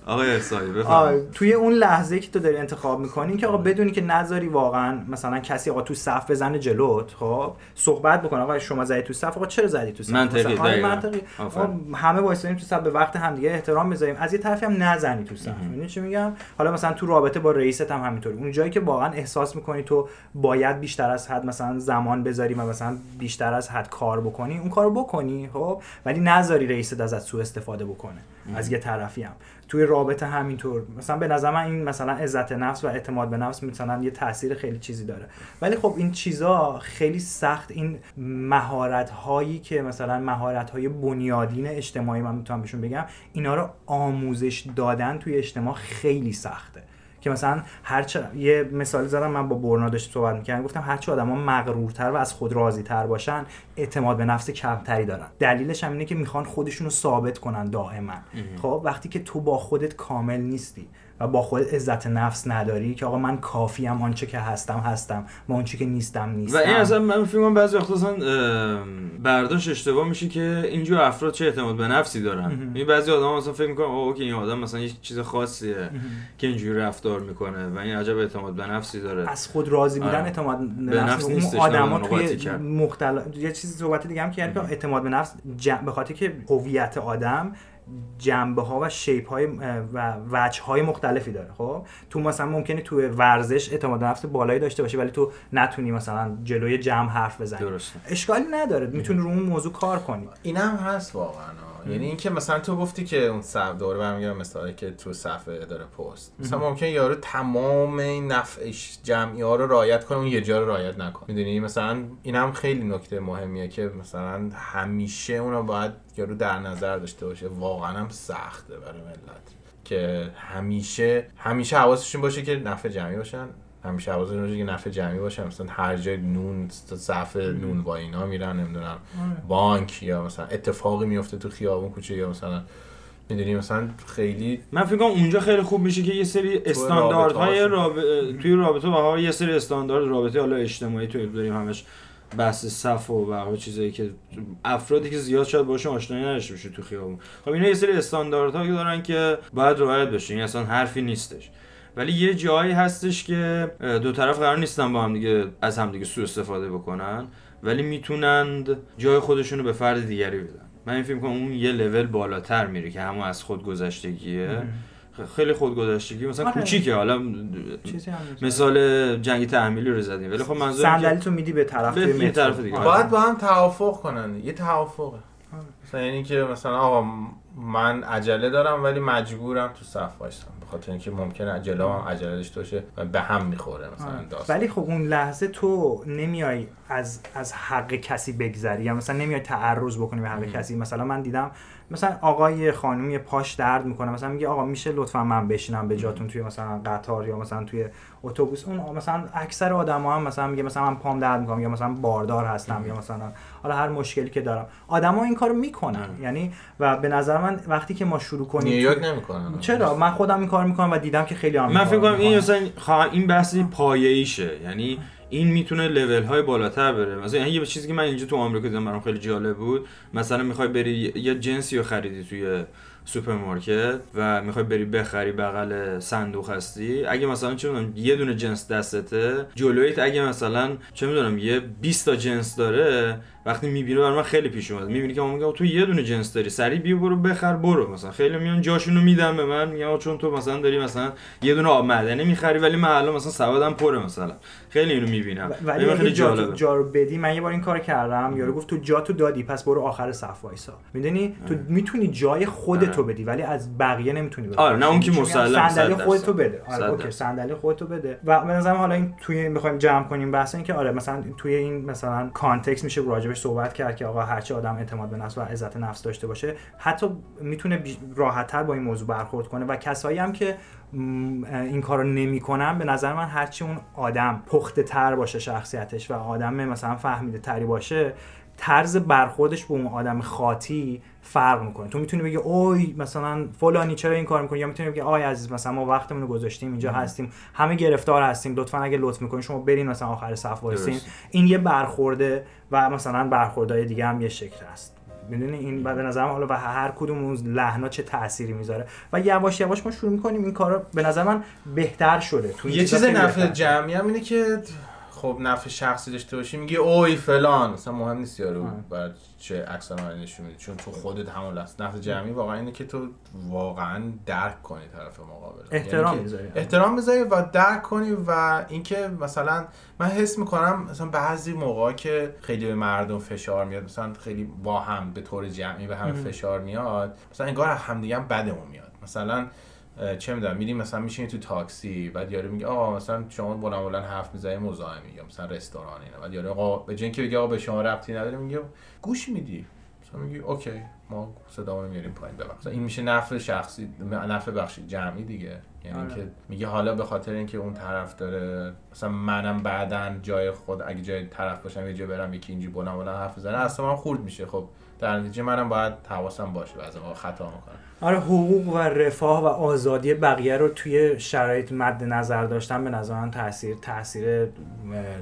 آقای ارسایی آه، بفرمایید توی اون لحظه که تو داری انتخاب می‌کنی که آقا بدونی که نذاری واقعا مثلا کسی آقا تو صف بزنه جلوت خب؟ صحبت بکن. آقا شما زدی تو صف آقا چرا زدی تو صف؟ منطقی، آره،. منطقی. آقا همه وایسادیم تو صف به وقت همدیگه احترام بذاریم از یه طرفی هم نزنی تو صف. می‌دونی چی میگم؟ حالا مثلا تو رابطه با رئیست هم همینطوری. اون جایی که واقعا احساس می‌کنی تو باید بیشتر از حد مثلا زمان بذاری و مثلا بیشتر از حد کار بکنی اون کارو بکنی خب؟ ولی نذاری رئیست ازت سوء استفاده بکنه. از یه طرفی هم. توی رابطه همینطور. مثلا به نظر من این مثلا عزت نفس و اعتماد به نفس مثلا یه تاثیر خیلی چیزی داره. ولی خب این چیزا خیلی سخت این مهارت هایی که مثلا مهارت های بنیادین اجتماعی من می‌تونم بهشون بگم اینا رو آموزش دادن توی اجتماع خیلی سخته. که مثلا هرچه یه مثال زدم من با برنا داشتم صحبت می‌کردم گفتم هرچه آدما مغرورتر و از خود راضی‌تر باشن اعتماد به نفس کمتری دارن. دلیلش هم اینه که می‌خوان خودشون رو ثابت کنن دائما. خب وقتی که تو با خودت کامل نیستی و با خودت عزت نفس نداری که آقا من کافیم آنچه که هستم هستم و آنچه که نیستم نیستم و این اصلا من کنم بعضی وقتا برداشت اشتباه میشه که اینجور افراد چه اعتماد به نفسی دارن این بعضی آدم مثلا فکر می‌کنن اوه که این آدم مثلا یه چیز خاصیه که اینجوری رفتار می‌کنه و این عجب اعتماد به نفسی داره از خود راضی بودن آره. اعتماد به نفس نیستش، آدما توی. مختلف یه چیزی صحبت دیگه هم که اعتماد به نفس. به خاطر که هویت آدم جنبه ها و شیپ های و وجه های مختلفی داره خب؟ تو مثلا ممکنه تو ورزش اعتماد به نفس بالایی داشته باشی ولی تو نتونی مثلا جلوی جمع حرف بزنی. درسته. اشکالی نداره. می‌تونی رو اون موضوع کار کنی. اینم هست واقعا. یعنی اینکه مثلا تو گفتی که اون صف دوره برمیگردم مثالی که تو صفحه داره پست. مثلا ممکن یارو تمام این نفعش جمعی ها رو رعایت کنه اون یه جا رو رعایت نکنه. می‌دونی؟ مثلا اینم خیلی نکته مهمیه که مثلا همیشه اونو باید یارو در نظر داشته باشه. واقعا هم سخته برای ملت. که همیشه همیشه حواسشون باشه که نفع جمعی باشن. همیشه حواسشون باشه که نفع جمعی باشه مثلا هر جای نون صف نون با اینا میرن نمی‌دونم بانک یا مثلا اتفاقی میفته تو خیابون کوچه یا مثلا می‌دونی مثلا خیلی من فکر کنم اونجا خیلی خوب میشه که یه سری استانداردهای راب... توی رابطه و یه سری استاندارد رابطه حالا اجتماعی توی داریم همش بحث صف و بقیه چیزایی که افرادی که زیاد شاید باشون آشنایی نداشته باشه تو خیابون. خب اینا یه سری استانداردهایی دارن که باید رعایت بشه این اصلا حرفی نیستش. ولی یه جایی هستش که دو طرف قرار نیستن با هم دیگه از هم دیگه سوء استفاده بکنن ولی می‌تونند جای خودشون رو به فرد دیگری بدن من این فکر کنم اون یه لول بالاتر میره که همون از خود گذشتگیه خیلی خودگذشتگی مثلا آره. کوچیکه حالا. مثال جنگ تحمیلی رو زدیم ولی خب منظورم صندلی که تو میدی به طرف به. طرف دیگه. آره. باید با هم توافق کنن یه توافقه مثلا یعنی که مثلا آقا من عجله دارم ولی مجبورم تو صف وایسم به خاطر اینکه ممکنه عجله هم عجله داشته باشه و به هم می‌خوره مثلا آره. داستان. ولی خب اون لحظه تو نمیای از از حق کسی بگذری یا مثلا نمیای تعرض بکنی به حق کسی. مثلا من دیدم مثلا آقای خانم یه پاش درد می‌کنه مثلا میگه آقا میشه لطفا من بشینم به جاتون توی مثلا قطار یا مثلا توی اتوبوس. اون مثلا اکثر آدما هم مثلا میگه مثلا من پام درد می‌کنم یا مثلا باردار هستم یا مثلا حالا هر مشکلی که دارم. آدما این کارو می‌کنن. یعنی و به نظر من وقتی که ما شروع کنیم نیویورک تو- نمی‌کنن. چرا؟ من خودم این کار می‌کنم و دیدم که خیلی هم من این فکر کنم این. مثلا این بحث پایه‌ایشه. یعنی این می‌تونه لول های بالاتر بره. مثلا یعنی یه چیزی که من اینجا تو آمریکا دیدم برام خیلی جالب بود. مثلا می‌خوای بری یه جنسی رو خریدی توی سوپرمارکت و می‌خوای بری بخری بغل صندوق هستی. اگه مثلا چه می‌دونم یه دونه جنس دستته جلوییت اگه مثلا چه می‌دونم یه 20 تا جنس داره وقتی می‌بینه برای من خیلی پیش اومد. می‌بینی که من میگم تو یه دونه جنس داری سریع بیا برو بخر برو. مثلا خیلی میان جاشونو میدن به من میگم چون تو مثلا داری مثلا یه دونه آب معدنی می‌خری ولی من الان مثلا سبدم پره مثلا. خیلی اینو می‌بینم. ولی خیلی جا, جالبه. جا رو بدی من یه بار این کار کردم یارو گفت تو جا تو دادی پس برو آخر صف وایسا. می‌دونی؟ تو می‌تونی جای خودتو بدی ولی از بقیه نمی‌تونی بدی. آره، نه اون که مسلم، صندلی خودتو. بده. آره اوکی. صندلی خودتو بده. و به نظرم حالا این توی می‌خوایم جمع کنیم بحث این که آره مثلا توی این مثلا context میشه راجبش صحبت کرد که آقا هرچی آدم اعتماد به نفس و عزت نفس داشته باشه حتی می‌تونه راحتتر با این موضوع برخورد کنه. و کسایی هم که این کارو نمی‌کنن به نظر من هرچی اون آدم پخته تر باشه شخصیتش و آدم مثلا فهمیده تری باشه طرز برخوردش به اون آدم خاطی فرق می‌کنه. تو می‌تونی بگی اوی مثلا فلانی چرا این کار می‌کنی؟ یا می‌تونی بگی آی عزیز مثلا ما وقتمون رو گذاشتیم اینجا هستیم همه گرفتار هستیم لطفا اگه لطف می‌کنین شما برین مثلا آخر صف وایسین. این یه برخورده و مثلا برخوردهای دیگه هم یه شکل هست می‌دونی؟ این به نظرم حالا و هر کدوم اون لحنا چه تأثیری می‌ذاره. و یواش یواش ما شروع می‌کنیم این کارا به نظر من بهتر شده. تو یه چیز نفع. جمعی هم اینه که خب نفع شخصی داشته باشی میگه اوی فلان. مثلا مهم نیست یارو بعد چه عکس نشون میده چون تو خودت همون است نفع جمعی واقعا اینه که تو واقعا درک کنی طرف مقابل. احترام یعنی که می‌ذاری. احترام می‌ذاری و درک کنی و اینکه مثلا من حس می‌کنم مثلا بعضی موقع که خیلی به مردم فشار میاد مثلا خیلی با هم به طور جمعی به همه فشار میاد مثلا انگار همدیگه هم بدمون میاد. مثلا چه می‌دونم میریم مثلا میشینی تو تاکسی بعد یارو میگه آقا مثلا شما بلند بلند حرف می‌زنی مزاحمی یا مثلا رستوران اینا. بعد یارو آقا به اینکه بگه آقا به شما ربطی نداره میگه گوش میدی. مثلا میگی اوکی ما صدامون رو میاریم پایین ببخش این میشه نفع شخصی نفع بخشی جمعی دیگه. یعنی آره. که میگه حالا به خاطر اینکه اون طرف داره مثلا منم بعدا جای خود اگه جای طرف باشم یه جا برم یکی اینجوری بلند بلند حرف بزنه اصلا من خورد میشه. خب در نتیجه منم باید حواسم باشه بعضی موقع خطا می‌کنم. آره حقوق و رفاه و آزادی بقیه رو توی شرایط مد نظر داشتن به نظر من تاثیر تاثیر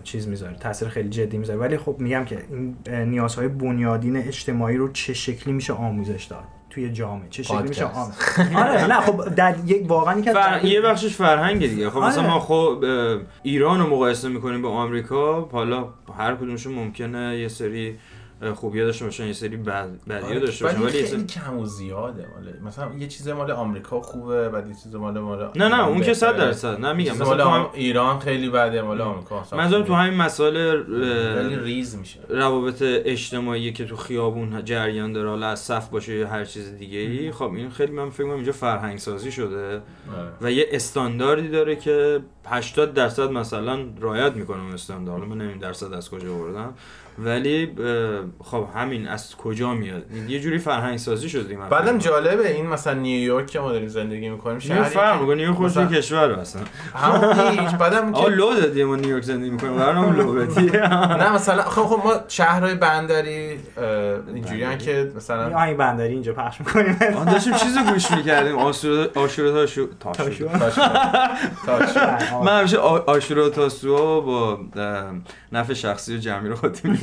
چیز می‌ذاره تاثیر خیلی جدی می‌ذاره. ولی خب میگم که این نیازهای بنیادین اجتماعی رو چه شکلی میشه آموزش داد؟ توی جامعه چه شکلی میشه. آموزش آره نه خب در یک واقعا این که فر... یه بخشش فرهنگ دیگه. خب مثلا آره. ما خب ایران رو مقایسه می‌کنیم با آمریکا. حالا هر کدومشون ممکنه یه سری اه، خوبی‌ها داشته باشن یه سری بد... بدی‌ها داشته باشن آره، ولی خیلی. کم و زیاده مال مثلا یه چیز مال آمریکا خوبه بعد یه چیز مال مال نه نه اون که صد بهتره. درصد نه میگم مثلا مال هم... ایران خیلی بده مال آمریکا مثلا تو. همین مسائل ریز میشه روابط اجتماعی که تو خیابون جریان داره حالا از صف باشه یا هر چیز دیگه ای خب این خیلی من فکر کنم اینجا فرهنگ سازی شده آره. و یه استانداردی داره که 80 درصد مثلا رعایت می‌کنه اون استاندارد من نمی‌دونم درصد از کجا بردم ولی خب همین از کجا میاد؟ یه جوری فرهنگ سازی شده بعدم. جالبه این مثلا نیویورک که ما داریم زندگی می‌کنیم نیو فرق می‌کنه نیو خودش مثلا- کشور اصلا همون هیچ بعدم که لو دادی ما نیویورک زندگی می‌کنیم قرارم لو بدی. [LAUGHS] نه مثلا خب خب ما شهرهای بندری اه، اینجوری که مثلا آهنگ بندری اینجا پخش می‌کنیم. آن داشتیم چیزو گوش می‌کردیم آشورا آشورا تاشو تاشو. تاش تاش [LAUGHS] من همیشه آشورا تاسوها با نفع شخصی و جمعی رو می‌کنم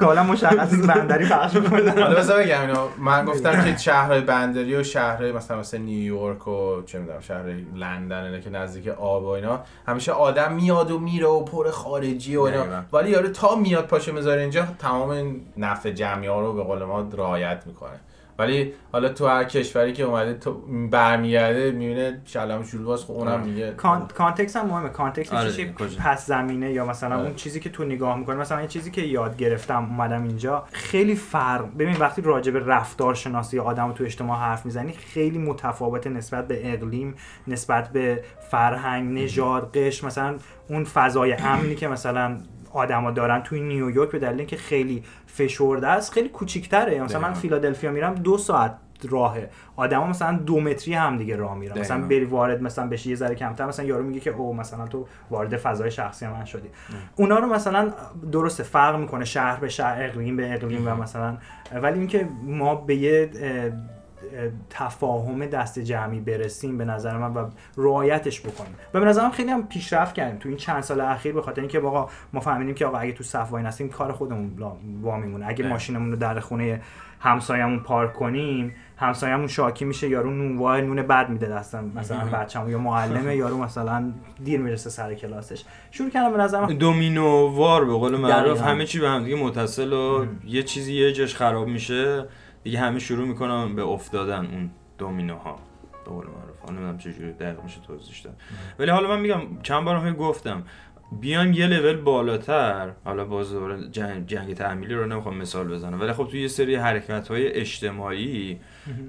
کاملا مشخص این بندری پخش می‌کنه. حالا بذار بگم اینو. من گفتم که شهرهای بندری و شهرهای مثلا مثل نیویورک و چه می‌دونم شهر لندن اینا که نزدیک آب و اینا همیشه آدم میاد و میره و پر خارجی و اینا. ولی یارو تا میاد پاشه می‌ذاره اینجا تمام این نفع جمعی ها رو به قول ما رعایت می‌کنه. ولی حالا تو هر کشوری که اومده تو برمیگرده می‌بینه شلم شوربا باز خب اونم میگه con... context هم مهمه context آره میشه دیگه، چی کجا؟ پس زمینه یا مثلا آره. اون چیزی که تو نگاه می‌کنی مثلا این چیزی که یاد گرفتم اومدم اینجا خیلی فرق ببین وقتی راجع به رفتار شناسی آدم تو اجتماع حرف می‌زنی خیلی متفاوت نسبت به اقلیم نسبت به فرهنگ نژاد قش مثلا اون فضای امنی که مثلا آدما دارن. توی نیویورک به دلیل اینکه خیلی فشرده است خیلی کوچیک‌تره. مثلا من. فیلادلفیا میرم دو ساعت راهه. آدما مثلا دو متری هم دیگه راه میرن. مثلا. بری وارد مثلا بشی یه ذره کمتر. مثلا یارو میگه که او مثلا تو وارد فضای شخصی من شدی. اونا رو مثلا درسته فرق می‌کنه شهر به شهر اقلیم به اقلیم و مثلا. ولی اینکه ما به یه تفاهم دست جمعی برسیم به نظر من و رعایتش بکنیم. و به نظرم خیلی هم پیشرفت کردیم. تو این چند سال اخیر به خاطر اینکه آقا ما فهمیدیم که آقا اگه تو صف وای نستیم کار خودمون وا میمونه. اگه بله. ماشینمون رو در خونه همسایمون پارک کنیم همسایمون شاکی میشه یارو نونوای نون بد میده دستم. مثلا بچه‌مون یا معلمه [LAUGHS] یارو مثلا دیر می‌رسه سر کلاسش. شروع کردم به نظرم دومینو وار به قول معروف. همه چی به هم دیگه متصل و یه چیزی یه جاش خراب میشه. دیگه همه شروع می‌کنن به افتادن اون دومینوها. به قول معروف. حالا نمی‌دونم چجوری دقیق میشه توضیح داد ولی حالا من میگم چند بار هم گفتم بیایم یه لول بالاتر. حالا باز دوباره جنگ, جنگ تعمیلی رو نمی‌خوام مثال بزنم. ولی خب توی یه سری حرکت های اجتماعی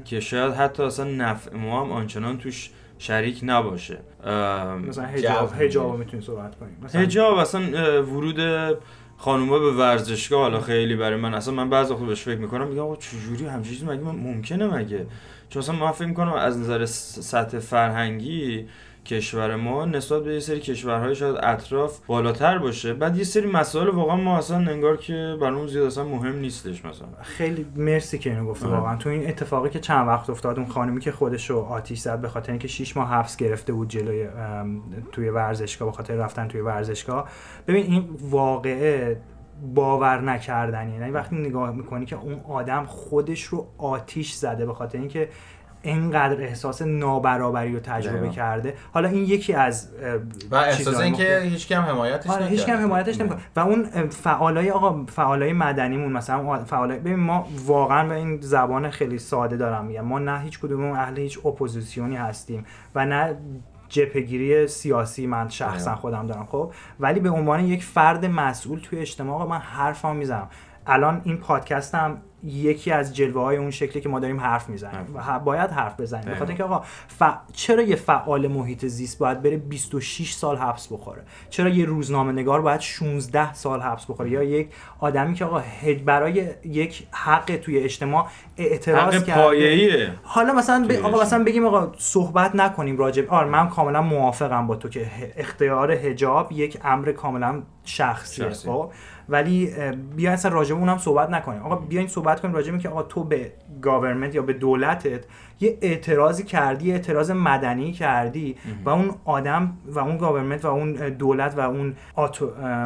که شاید حتی اصلا نفع ما هم آنچنان توش شریک نباشه. مثلا حجاب جو. حجاب می‌تونیم صحبت کنیم. مثلا هجاب اصلا ورود خانوما به ورزشگاه حالا خیلی برای من اصلا من بعضی وقت بهش فکر می‌کنم میگم آقا چجوری همچین چیزی مگه ممکنه مگه؟ چون اصلا من فکر می‌کنم از نظر سطح فرهنگی کشور ما نسبت به یه سری کشورهای شاید اطراف بالاتر باشه. بعد یه سری مسائل واقعا ما اصلا انگار که برامون زیاد اصلا مهم نیستش مثلا. خیلی مرسی که اینو گفتی. آره. واقعا تو این اتفاقی که چند وقت افتاد اون خانمی که خودش رو آتیش زد به خاطر اینکه 6 ماه حبس گرفته بود جلوی توی ورزشگاه به خاطر رفتن توی ورزشگاه. ببین این واقعه باور نکردنی یعنی وقتی نگاه می‌کنی که اون آدم خودش رو آتیش زده به خاطر اینکه اینقدر احساس نابرابری رو تجربه. کرده حالا این یکی از و احساس اینکه. هیچ کم حمایتش آره هیچ کم. حمایتش نمی‌کنه و اون فعالای آقا فعالای مدنیمون مثلا فعالای ببین ما واقعا به این زبان خیلی ساده دارم میگم ما نه هیچ کدوممون اهل هیچ اپوزیسیونی هستیم و نه جبهگیری سیاسی من شخصا. خودم دارم خب ولی به عنوان یک فرد مسئول توی اجتماع من حرفم می‌زنم الان این پادکست هم یکی از جلوه های اون شکلی که ما داریم حرف می‌زنیم و باید حرف بزنیم. به خاطر اینکه آقا ف... چرا یه فعال محیط زیست باید بره 26 سال حبس بخوره؟ چرا یه روزنامه نگار باید 16 سال حبس بخوره؟ یا یک آدمی که آقا برای یک حق توی اجتماع اعتراض حق کرده. پایه‌ایه. حالا مثلا ب... آقا مثلا بگیم آقا صحبت نکنیم راجع آره من کاملا موافقم با تو که اختیار حجاب یک امر کاملا شخصیه شخصی. ولی بیاین اصلا راجع به اونم صحبت نکنیم. آقا بیاین صحبت کنیم راجع که آقا تو به government یا به دولتت یه اعتراضی کردی اعتراض مدنی کردی و اون آدم و اون government و اون دولت و اون.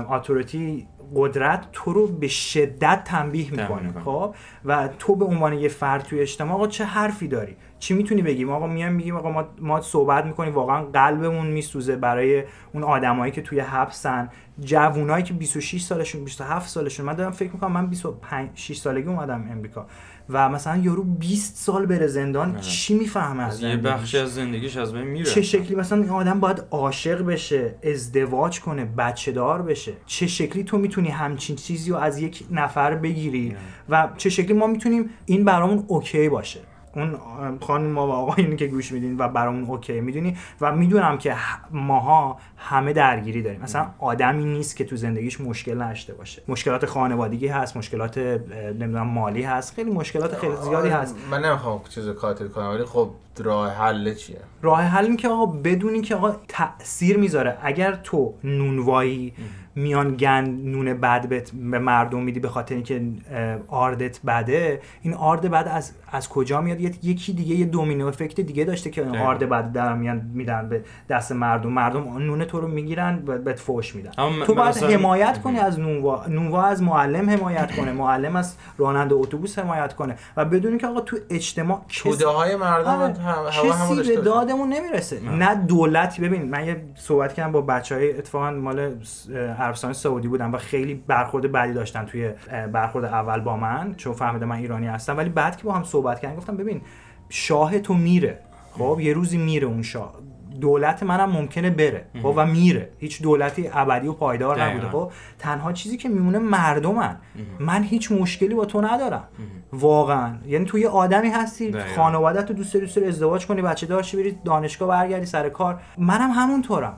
authority قدرت تو رو به شدت تنبیه می‌کنه. خب؟ و تو به عنوان یه فرد توی اجتماع آقا چه حرفی داری؟ چی می‌تونی بگیم؟ آقا میایم میگیم آقا ما ما صحبت می‌کنیم واقعا قلبمون میسوزه برای اون آدمایی که توی حبسن. جوونایی که 26 سالشون 27 سالشون. من دارم فکر می‌کنم من 25 6 سالگی اومدم امریکا. و مثلا یارو 20 سال بره زندان چی می‌فهمه از یه؟ بخشی از زندگیش از بین میره. چه شکلی مثلا این آدم باید عاشق بشه ازدواج کنه بچه دار بشه؟ چه شکلی تو می‌تونی همچین چیزی رو از یک نفر بگیری؟ و چه شکلی ما می‌تونیم این برامون اوکی باشه؟ اون خانم ما و آقایونی که گوش میدین و برامون اوکی می‌دونی و می‌دونم که ماها همه درگیری داریم. مثلا آدمی نیست که تو زندگیش مشکل نشته باشه. مشکلات خانوادگی هست مشکلات نمی‌دونم مالی هست. خیلی مشکلات خیلی زیادی هست. من نمی‌خوام چیز کاتل کنم ولی خب راه حل چیه؟ راه حل این که آقا بدونی که آقا تاثیر می‌ذاره. اگر تو نونوایی میان گند نون بد به مردم میدی به خاطر اینکه آردت بده این آرد بد از از کجا میاد؟ یکی دیگه یه دومینو افکت دیگه داشته که این. آرد بد در میان میدن به دست مردم. مردم نون تو رو می‌گیرن بهت فوش میدن. تو باید مثلا- حمایت کنی از نونوا نونوا از معلم حمایت کنه معلم از راننده اتوبوس حمایت کنه و بدونی که آقا تو اجتماع توده های مردم آره، کسی به دادمون نمی‌رسه. نه دولتی. ببین من یه صحبت کردم با بچه های اتفاقا مال عربستان سعودی بودن و خیلی برخورد بدی داشتن توی برخورد اول با من چون فهمیده من ایرانی هستم. ولی بعد که با هم صحبت کردن گفتم ببین شاه تو میره. خب یه روزی میره اون شاه. دولت منم ممکنه بره. خب و میره. هیچ دولتی ابدی و پایدار. نبوده. خب تنها چیزی که میمونه مردمن. من هیچ مشکلی با تو ندارم. واقعا. یعنی تو یه آدمی هستی دقیقاً. خانوادت رو دوست دوست ازدواج کنی بچه داشتی بری دانشگاه برگردی سر کار. منم همونطورم.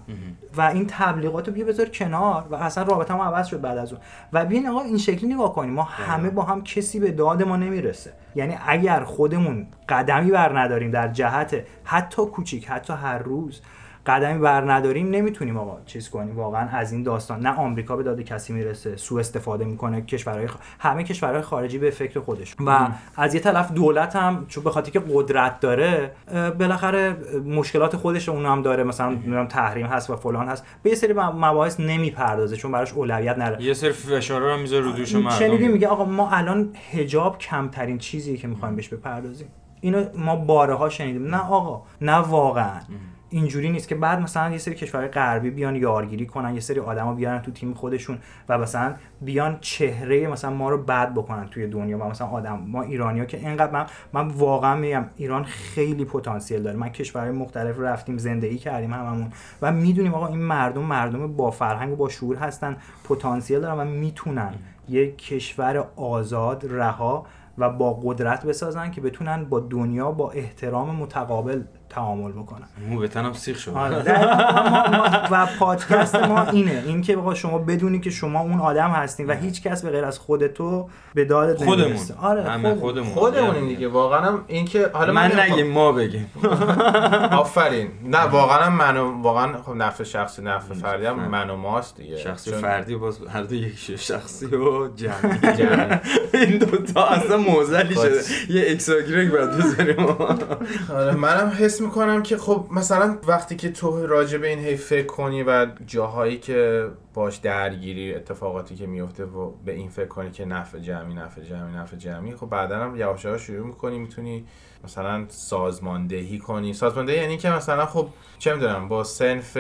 و این تبلیغات رو بیا بذار کنار و اصلا رابطه عوض شد بعد از اون. و بیاین آقا این شکلی نگاه کنیم ما همه با هم کسی به داد ما نمی‌رسه. یعنی اگر خودمون قدمی بر نداریم در جهت حتی کوچیک حتی هر روز قدمی بر نداریم نمی‌تونیم آقا چیز کنیم. واقعا از این داستان نه آمریکا به داد کسی می‌رسه سوء استفاده می‌کنه کشورهای خ... همه کشورهای خارجی به فکر خودش. و از یه طرف دولت هم چون به خاطر که قدرت داره بالاخره مشکلات خودش اون هم داره. مثلا نمی‌دونم تحریم هست و فلان هست. به یه سری مباحث نمی‌پردازه چون براش اولویت نداره یه سری فشارا رو می‌ذاره رو دوش مردم. میگه آقا ما الان هجاب کمترین چیزیه که می‌خوایم بهش بپردازیم. اینو ما بارها شنیدیم. نه آقا نه واقعا. اینجوری نیست که بعد مثلا یه سری کشورهای غربی بیان یارگیری کنن یه سری آدما بیارن تو تیم خودشون و مثلا بیان چهره مثلا ما رو بد بکنن توی دنیا و مثلا آدم ما ایرانیا که اینقدر من, من واقعا میگم ایران خیلی پتانسیل داره. من کشورهای مختلف رفتیم زندگی کردیم هممون و می‌دونیم آقا این مردم مردم با فرهنگ و با شعور هستن پتانسیل دارن و می‌تونن یک کشور آزاد رها و با قدرت بسازن که بتونن با دنیا با احترام متقابل تعامل بکنن. مو به تنم سیخ شد. آره و پادکست ما اینه. این که بقا شما بدونی که شما اون آدم هستین و هیچ کس به غیر از خود تو به دادت خودمون. نمی‌رسه. آره همه خودمون. خودمون. خودمونیم دیگه. واقعا هم این که حالا من نگیم ما بگیم. [LAUGHS] آفرین. نه واقعا من و واقعا خب نفع شخصی نفع فردی هم من و ماست دیگه. شخصی فردی باز هر دو یک. شخصی و جمعی. [LAUGHS] جمعی. این دوتا اصلا موزلی خود. شده. یه اکساگرگ باید بذاریم. [LAUGHS] آره منم حس می‌کنم که خب مثلا وقتی که تو راجع به این هی فکر کنی و جاهایی که باش درگیری اتفاقاتی که میفته و به این فکر کنی که نفع جمعی نفع جمعی نفع جمعی. خب بعدا هم یواش یواش شروع می‌کنی می‌تونی مثلا سازماندهی کنی. سازماندهی یعنی که مثلا خب چه می‌دونم با سنف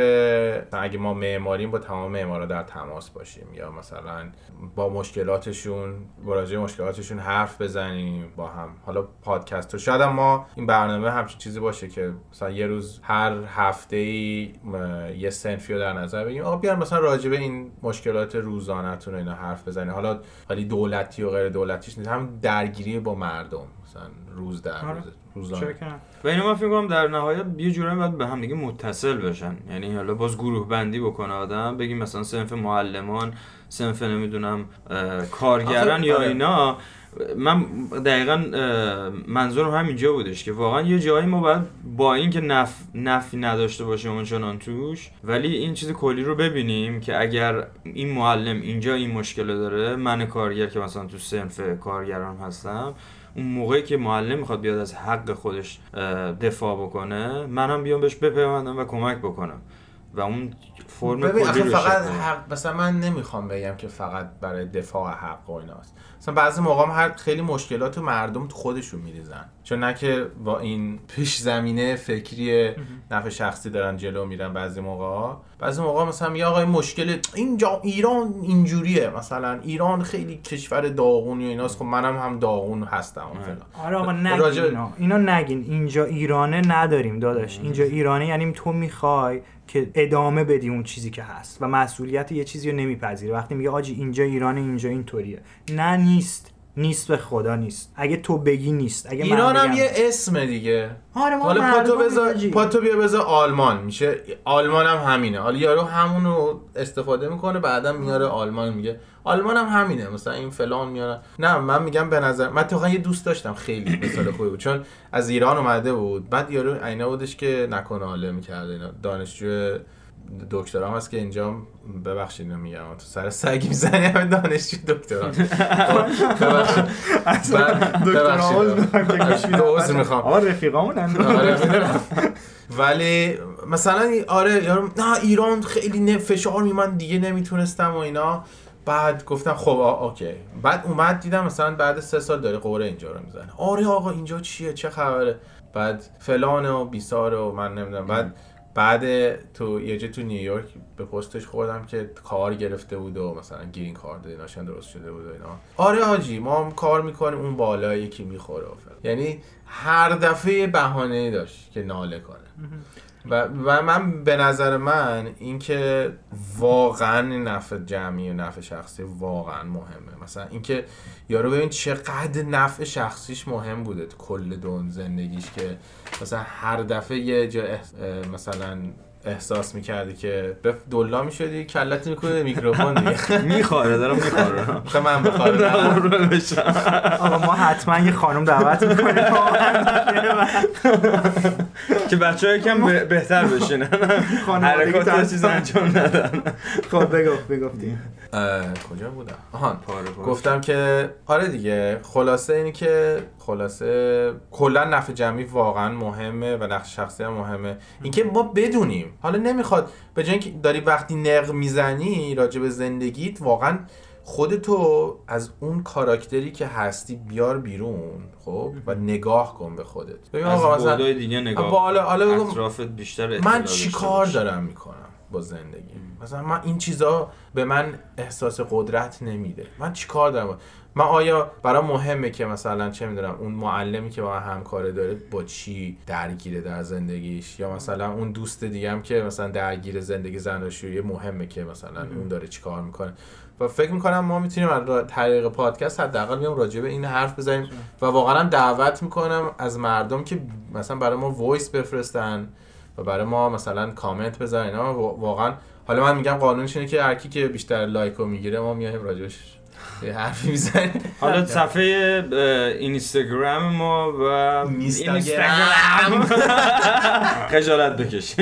اگه ما معماریم با تمام معمارا در تماس باشیم. یا مثلا با مشکلاتشون با راجع به مشکلاتشون حرف بزنیم با هم. حالا پادکست و شاید ما این برنامه همچین چیزی باشه که مثلا یه روز هر هفته ای یه سنفی رو در نظر بگیریم. آقا بیان مثلا راجع به این مشکلات روزانه‌تون اینا حرف بزنیم حالا حالی دولتی و غیر دولتیش نیست هم درگیری با مردم مثلا روز در آره. روز روزانه؟ و اینو من فکر کنم در نهایت یه جورایی باید به هم دیگه متصل بشن یعنی حالا باز گروه بندی بکنه آدم بگیم مثلا سنف معلمان سنف نمی‌دونم کارگران یا آره. اینا من دقیقا منظورم همینجا بودش که واقعا یه جایی ما باید با اینکه نف نفی نداشته باشیم اونچنان توش ولی این چیز کلی رو ببینیم که اگر این معلم اینجا این مشکل داره من کارگر که مثلا تو سنف کارگران هستم اون موقعی که معلم می‌خواد بیاد از حق خودش دفاع بکنه منم بیام بهش بپیوندم و کمک بکنم. و اون فرم ببین آخه فقط. حق مثلا من نمی‌خوام بگم که فقط برای دفاع حق و ایناست. مثلا بعضی موقع هم هر خیلی مشکلات مردم تو خودشون میریزن. چون نه که با این پیش زمینه فکری نفع شخصی دارن جلو میرن بعضی موقع ها بعضی موقع مثلا میگه آقا این مشکل اینجا ایران اینجوریه. مثلا ایران خیلی کشور داغونی و ایناست. خب منم هم داغون هستم و فلان. آره آقا نگین راجع به- اینا. اینا نگین. اینجا ایرانه نداریم داداش. اینجا ایرانه یعنی تو می‌خوای که ادامه بدی اون چیزی که هست. و مسئولیت یه چیزی رو نمیپذیره. وقتی میگه آجی اینجا ایرانه اینجا اینطوریه. نه نیست. نیست به خدا نیست. اگه تو بگی نیست اگه ایران هم یه اسم دیگه. آره ما حالا پاتو بذار. پاتو بیا بذار آلمان. میشه آلمان هم همینه. حالا یارو همون رو استفاده می‌کنه بعدا میاره آلمان میگه. آلمان هم همینه. مثلا این فلان میاره. نه من میگم به نظر من تو یه دوست داشتم خیلی مثال خوبی بود. چون از ایران اومده بود. بعد یارو عینه بودش که نکنه حاله می‌کرده اینا دانشجو دکترا هم هست که اینجا ببخشید اینو میگم. تو سر سگ می‌زنی همه دانشجو دکترا ببخشید. عذر می‌خوام. آقا می‌دونم. ولی مثلا آره یارو نه ایران خیلی فشار می من دیگه نمی‌تونستم و اینا. بعد گفتم خب اوکی. بعد اومد دیدم مثلا بعد سه سال داره قوره اینجا رو می‌زنه. آره آقا اینجا چیه؟ چه خبره؟ بعد فلان و بیسار و من نمی‌دونم. بعد بعد تو یه جا تو نیویورک به پستش خوردم که کار گرفته بود و مثلا گرین کارت و ایناشون درست شده بود و اینا. آره حاجی ما هم کار می‌کنیم اون بالا یکی می‌خوره. یعنی هر دفعه بهانه داشت که ناله کنه. و, و من به نظر من اینکه واقعا این نفع جمعی و نفع شخصی واقعا مهمه. مثلا اینکه یارو ببین چقدر نفع شخصیش مهم بوده تو کل دون زندگیش که مثلا هر دفعه یه جا مثلا احساس می‌کردی که به دلا می‌شدی کلت می‌کنه میکروفون دیگه. [LAUGHS] میخواره دارم میخواره می‌خوام من بخوام [LAUGHS] آقا ما حتما یه خانم دعوت می‌کنیم. [LAUGHS] که بچه ها یکم به- بهتر بشینن [LAUGHS] خانوادگی حرکات تر- چیز انجام ندن. خب بگفت بگفتی کجا بودم؟ آهان. گفتم که آره دیگه خلاصه اینی که خلاصه کلا نفع جمعی واقعا مهمه و نقش شخصی هم مهمه. اینکه ما بدونیم. حالا نمی‌خواد به جای اینکه داری وقتی نق می‌زنی راجع به زندگیت واقعا خودتو از اون کاراکتری که هستی بیار بیرون خب و نگاه کن به خودت. ببین از آقا مثلا دیگه نگاه با- حالا- اطرافت بیشتر من چی کار. دارم می‌کنم با زندگی؟ مثلا من این چیزا به من احساس قدرت نمیده. من چی کار دارم؟ من آیا برام مهمه که مثلا چه می‌دونم اون معلمی که با من همکاره داره با چی درگیره در زندگیش؟ یا مثلا اون دوست دیگه هم که مثلا درگیر زندگی زناشویی مهمه که مثلا اون داره چی کار می‌کنه؟ و فکر می‌کنم ما می‌تونیم از طریق پادکست حداقل بیام راجع به این حرف بزنیم و واقعا دعوت می‌کنم از مردم که مثلا برای ما voice بفرستن و برای ما مثلا کامنت بذارن واقعا حالا من میگم قانونش اینه که هر کی که بیشتر لایک رو می‌گیره ما میایم راجعش یه حرفی می‌زنیم حالا صفحه اینستاگرام ما و اینستاگرام. خجالت بکش.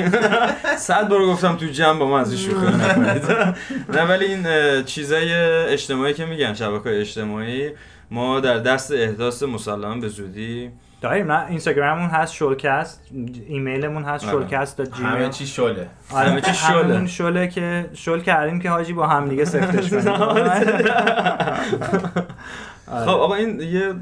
صد بار گفتم تو جمع با من از این شوخی نکنید. نه ولی این چیزای اجتماعی که میگن شبکه اجتماعی ما در دست احداث مسلما به زودی داریم نه؟ اینستاگراممون هست شولکست ایمیلمون هست آره. شولکست دات همه جیمیل چی شله. همه چی شله. هممون شله که شل کردیم که حاجی با هم دیگه سفتش کنیم [LAUGHS] [LAUGHS] خب آقا این یه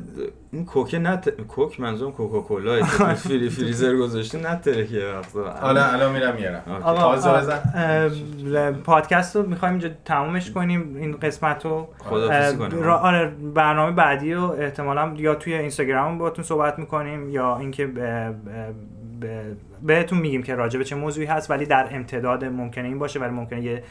این کوکه نه کوک منظورم کوکاکولا [LAUGHS] فری فریزر گذاشتیم نه ترکیه وقتا حالا الان میرم میارم. آقا بزن. پادکست رو می‌خوایم اینجا تمومش کنیم این قسمت رو خداحافظی کنیم. را- آره برنامه بعدی رو احتمالا یا توی اینستاگرام باهاتون صحبت می‌کنیم یا اینکه ب- ب- ب- بهتون میگیم که راجع به چه موضوعی هست ولی در امتداد ممکنه این باشه ولی ممکنه یه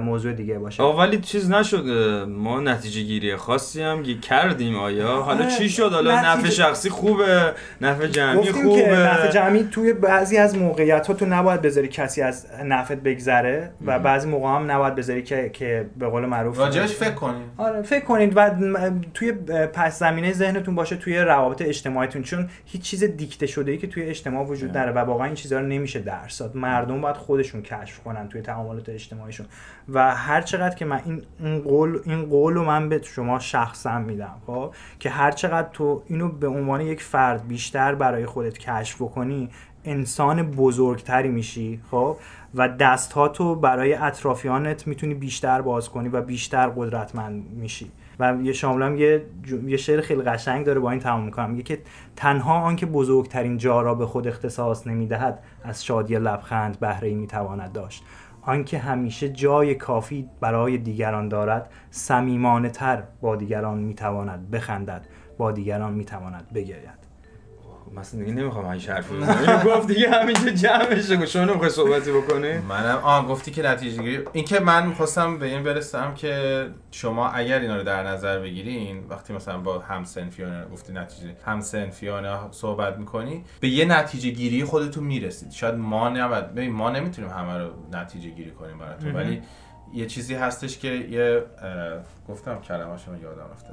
موضوع دیگه باشه. آقا ولی چیز نشد ما نتیجه گیری خاصی هم گی- کردیم آیا؟ حالا آره، چی شد؟ حالا نتیجه- نفع شخصی خوبه نفع جمعی گفتیم که خوبه. نفع جمعی توی بعضی از موقعیت ها تو نباید بذاری کسی از نفعت بگذره و بعضی موقع هم نباید بذاری که که به قول معروف راجعش فکر کنیم. آره فکر کنید و توی پس زمینه ذهنتون باشه توی روابط اجتماعیتون چون هیچ چیز دیکته شده ای که توی اجتماع وجود داره و واقعا این چیزها رو نمیشه درس داد. مردم باید خودشون کشف کنن توی تعاملات اجتماعیشون. و هر چقدر که من این این قول این قول رو من به شما شخصا میدم خب؟ که هر چقدر تو اینو به عنوان یک فرد بیشتر برای خودت کشف بکنی انسان بزرگتری میشی خب؟ و دست ها تو برای اطرافیانت می‌تونی بیشتر باز کنی و بیشتر قدرتمند میشی. و یه شاملا یه یه شعر خیلی قشنگ داره با این تمام می‌کنم. میگه که تنها آنکه بزرگترین جا را به خود اختصاص نمی‌دهد از شادی لبخند بهره ای می‌تواند داشت. آنکه همیشه جای کافی برای دیگران دارد صمیمانه تر با دیگران می‌تواند بخندد با دیگران می‌تواند بگرید. مثلا دیگه نمی‌خوام بزنم. اینو گفت دیگه همینجا جمع شه شما نمی‌خوای صحبتی بکنی؟ منم آه گفتی که نتیجه گیری این که من می‌خواستم به این برسم که شما اگر اینا رو در نظر بگیرین وقتی مثلا با همسنفیانه گفتی نتیجه همسنفیانه صحبت می‌کنی به یه نتیجه گیری خودتون می‌رسید. شاید ما نباید ببین ما نمی‌تونیم همه رو نتیجه گیری کنیم براتون ولی یه چیزی هستش که یه گفتم کلمه شما یادم رفته.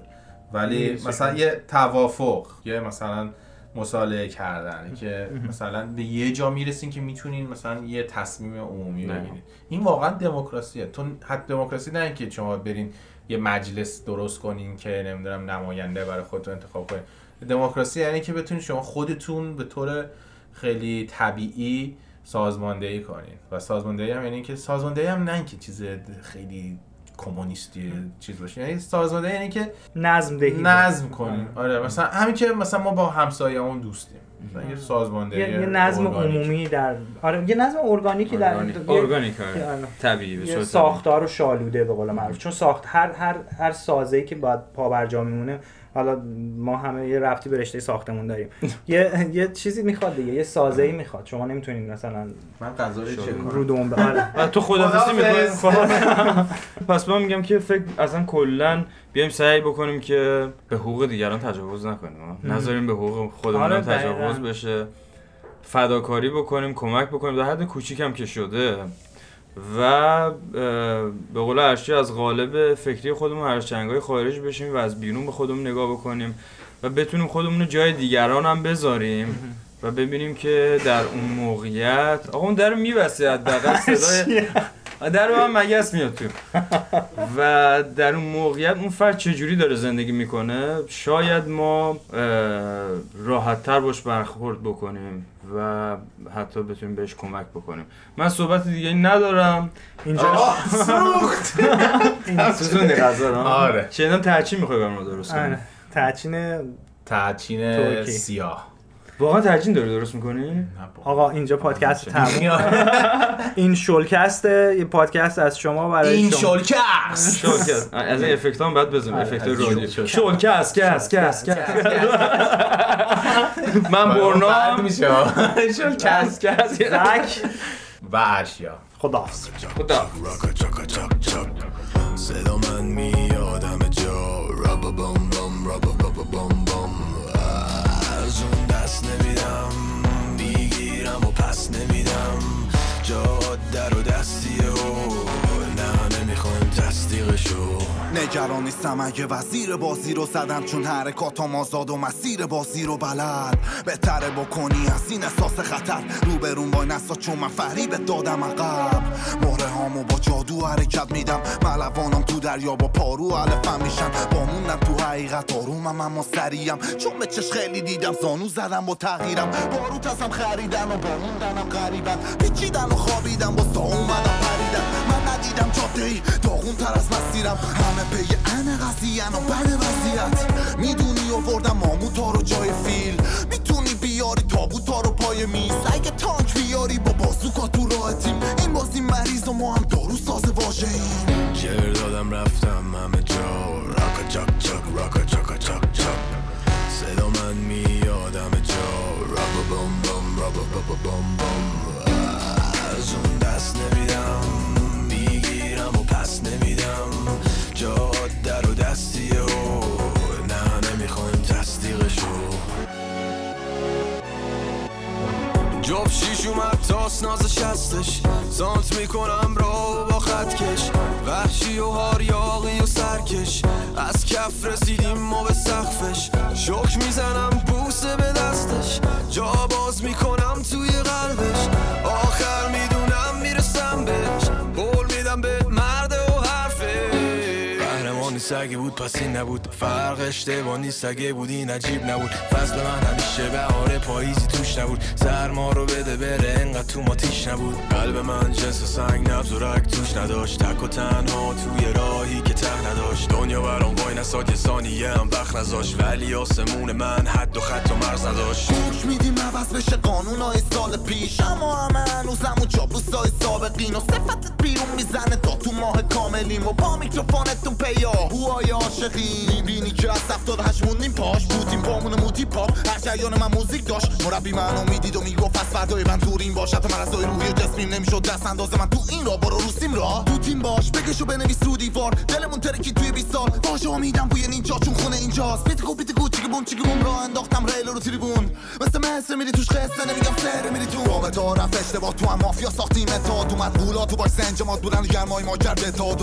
ولی مثلا یه توافق یه مثلا مصالحه کردن که مثلا به یه جا می‌رسین که می‌تونین مثلا یه تصمیم عمومی. بگیرید این واقعا دموکراسیه. تو حتی دموکراسی نه اینکه شما برین یه مجلس درست کنین که نمی‌دونم نماینده برای خودتون انتخاب کنین. دموکراسی یعنی که بتونین شما خودتون به طور خیلی طبیعی سازماندهی کنین. و سازماندهی هم یعنی که سازماندهی هم نه اینکه چیز خیلی کمونیستی چیز باشه یعنی سازماندهی یعنی که نظم دهی. نظم کنیم آره. مثلا همین که مثلا ما با همسایه‌مون دوستیم. مثلا یه سازماندهی یه, یه نظم ارگانیک. عمومی در آره یه نظم ارگانیکی در ارگانیک. آره. آره. طبیعی به ساختار و شالوده به قول معروف. چون ساخت هر هر هر سازه‌ای که باید پا بر جا میمونه حالا ما همه یه رفتی به رشته ساختمون داریم. یه یه چیزی می‌خواد دیگه یه سازه ای می‌خواد. شما نمی‌تونید مثلا من غذا رو چک کنم. رو دوم آره. و [LAUGHS] تو خداحافظ. می‌کنی؟ پس من میگم که فکر اصلا کلا بیایم سعی بکنیم که به حقوق دیگران تجاوز نکنیم. نذاریم به حقوق خودمون آره، تجاوز. بشه. فداکاری بکنیم کمک بکنیم. در حد کوچیکم که شده و به قول ارشی از قالب فکری خودمون هر چنگای خارج بشیم و از بیرون به خودمون نگاه بکنیم و بتونیم خودمون رو جای دیگران هم بذاریم و ببینیم که در اون موقعیت آقا اون در میبسته حداقل [LAUGHS] صدای در رو هم مگس میاد تو. [LAUGHS] و در اون موقعیت اون فرد چجوری داره زندگی می‌کنه؟ شاید ما راحت تر باش برخورد بکنیم. و حتی بتونیم بهش کمک بکنیم. من صحبت دیگه ندارم. اینجا [LAUGHS] سوزوندی غذا رو. آره. شنیدم ترچین می‌خوای برام درست کنی؟ آره. تحچین ترکی. سیاه. واقعا ترچین داری درست می‌کنی؟ آقا اینجا پادکست تموم. [LAUGHS] این شلکست یه پادکست از شما برای این شما. شلکست. [LAUGHS] شلکست. از این افکت هم باید بزنیم. افکت رادیو شل- شلکست. کس کس کس. من بد برنام. میشه. کس کس. زک. و خداحافظ. خدا چاک صدا من میاد همه جا رابا بام بام رابا بابا بام بام از اون دست نمیدم می‌گیرم و پس نمیدم رو دستیه و نه نمی‌خوایم تصدیقشو نگران نیستم اگه وزیر بازی رو زدم چون حرکاتم آزاد و مسیر بازی رو بلد. بهتره بکنی از این احساس خطر. روبرون با نسا چون من فریبت دادم عقب. مهره هامو با جادو حرکت میدم. ملوانم تو دریا با پارو علفم میشن با موندم تو حقیقت آرومم اما سریم. چون به چش خیلی دیدم زانو زدم با تغییرم. باروت ازم خریدن و با موندنم غریبن پیچیدن و خوابیدم با اومدم پریدن من ندیدم جاده ای داغون تر از مسیرم. همه پی ان قضیه و بد وضعیت. می‌دونی آوردم ماموتا رو جای فیل. می‌تونی بیاری تابوتا رو پای میز. اگه تانک بیاری با بازوکا تو راه تیم. این بازی مریض و ما هم دارو ساز واژه ایم دادم رفتم همه جا. راکا چاک چاک راکا چاکا چاک چاک. صدا من میاد همه جا. رابا بام بام رابا بابا بام بام. از اون دست نمیدم می‌گیرم و پس نمیدم. جاده رو دستیه و نه نمی‌خوایم تصدیقشو. جاب شیش اومد تاس نازش هستش سانت می‌کنم را با خط کش. وحشی و هاریاقی و سرکش. از کف رسیدیم ما به سقفش. شک می‌زنم بوسه به دستش. جا باز می‌کنم توی قلبش. آخر می‌دونم می‌رسم بهش. قول میدم به و قهرمانی سگی بود پس نبود. فرق اشتباه نیست اگه بود این عجیب نبود. فصل من همیشه بهار پاییزی توش نبود. سرما رو بده بره انقدر تو ما تیش نبود. قلب من جنس سنگ نبز و رگ توش نداشت. تک و تنها توی راهی که ته نداشت. دنیا برام وای نساد یه ثانیه هم وقت نذاشت. ولی آسمون من حد و خط و مرز نداشت. گوش میدیم عوض بشه قانون های سال پیش. اما همه هنوزم و جابوس های سابقین و صفتت بیرون می‌زنه تا تو ماه کاملیم و با میکروفونتون پیاهوهای عاشقین می‌بینی که از هفتاد هشت موندیم پاش. بودیم پامون موتی پا هر جریان من موزیک داشت. مربی منو می‌دید و می‌گفت از فردای من دوریم. باش حتی مرزای روحی و جسمیم نمی‌شد. دست انداز من تو این را برو روسیم را تو تیم باش. بکش و بنویس رو دیوار. دلمون ترکی توی 20 سال. واژه ها میدم بوی نینجا چون خونه اینجاست. بیتگو بیتگو چیگه بوم چیگه بوم را انداختم. ریل رو تریبون. مثل مصر میری توش قصه نمیگم سر میری تو. رابه تا رفت اشتباه. تو هم مافیا ساختیم اتحاد. اومد قولا تو باش سنجمات بودن و گرمای ما کرد اتحاد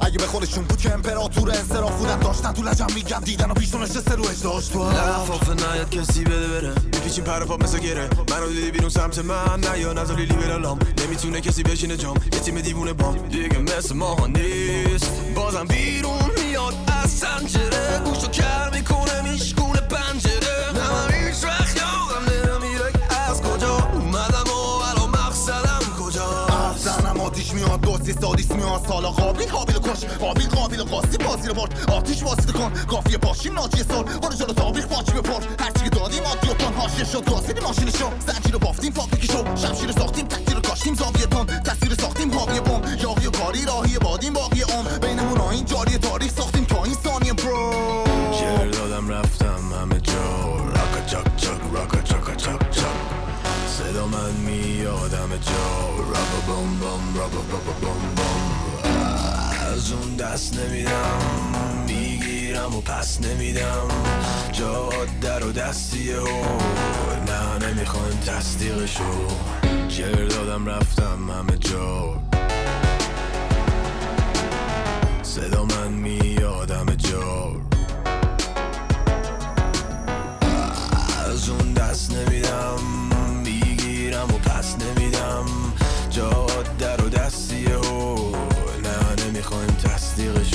اگه به خودشون بود که امپراتور انصراف بودن داشتن تو لجم میگم دیدن و پیشون نشسته رو اجداش تو لفاف نیاد کسی بده بره میپیچیم پر پا مثل گره منو دیدی بیرون سمت من نه یا نظر لیبرالام نمی‌تونه کسی بشینه جام یه تیم دیوونه بام دیگه مثل ماها نیست بازم بیرون میاد از سنجره گوشو کر می‌کنه میشکونه پنجره پلیس میان سالا قابل قابل کش. قابل قابل قاسی بازی رو برد. آتیش واسیده کن. قافیه باشیم ناجی سال. برو جلو تابیخ باچی بپر هرچی که دادیم آدی و تان هاشیه شد. شو ماشینشو رو بافتیم فابریکشو شمشیر ساختیم تکتیر رو کاشتیم زاویتان تصویر ساختیم حاوی بم یاقی و کاری راهی بادیم باقی عمر. بینمون این جاری تاریخ ساختیم تا این ثانیه پرو شهر دادم رفتم همه جا. راکا چاک چاک راکا چاک چاک. من میادم جا رابا بام بام رابا بابا بام بام از اون دست نمیدم می‌گیرم و پس نمیدم جا در و دستیه و نه نمی‌خوایم تصدیقشو جر دادم رفتم همه جا صدا من میادم جا از اون دست نمیدم considérer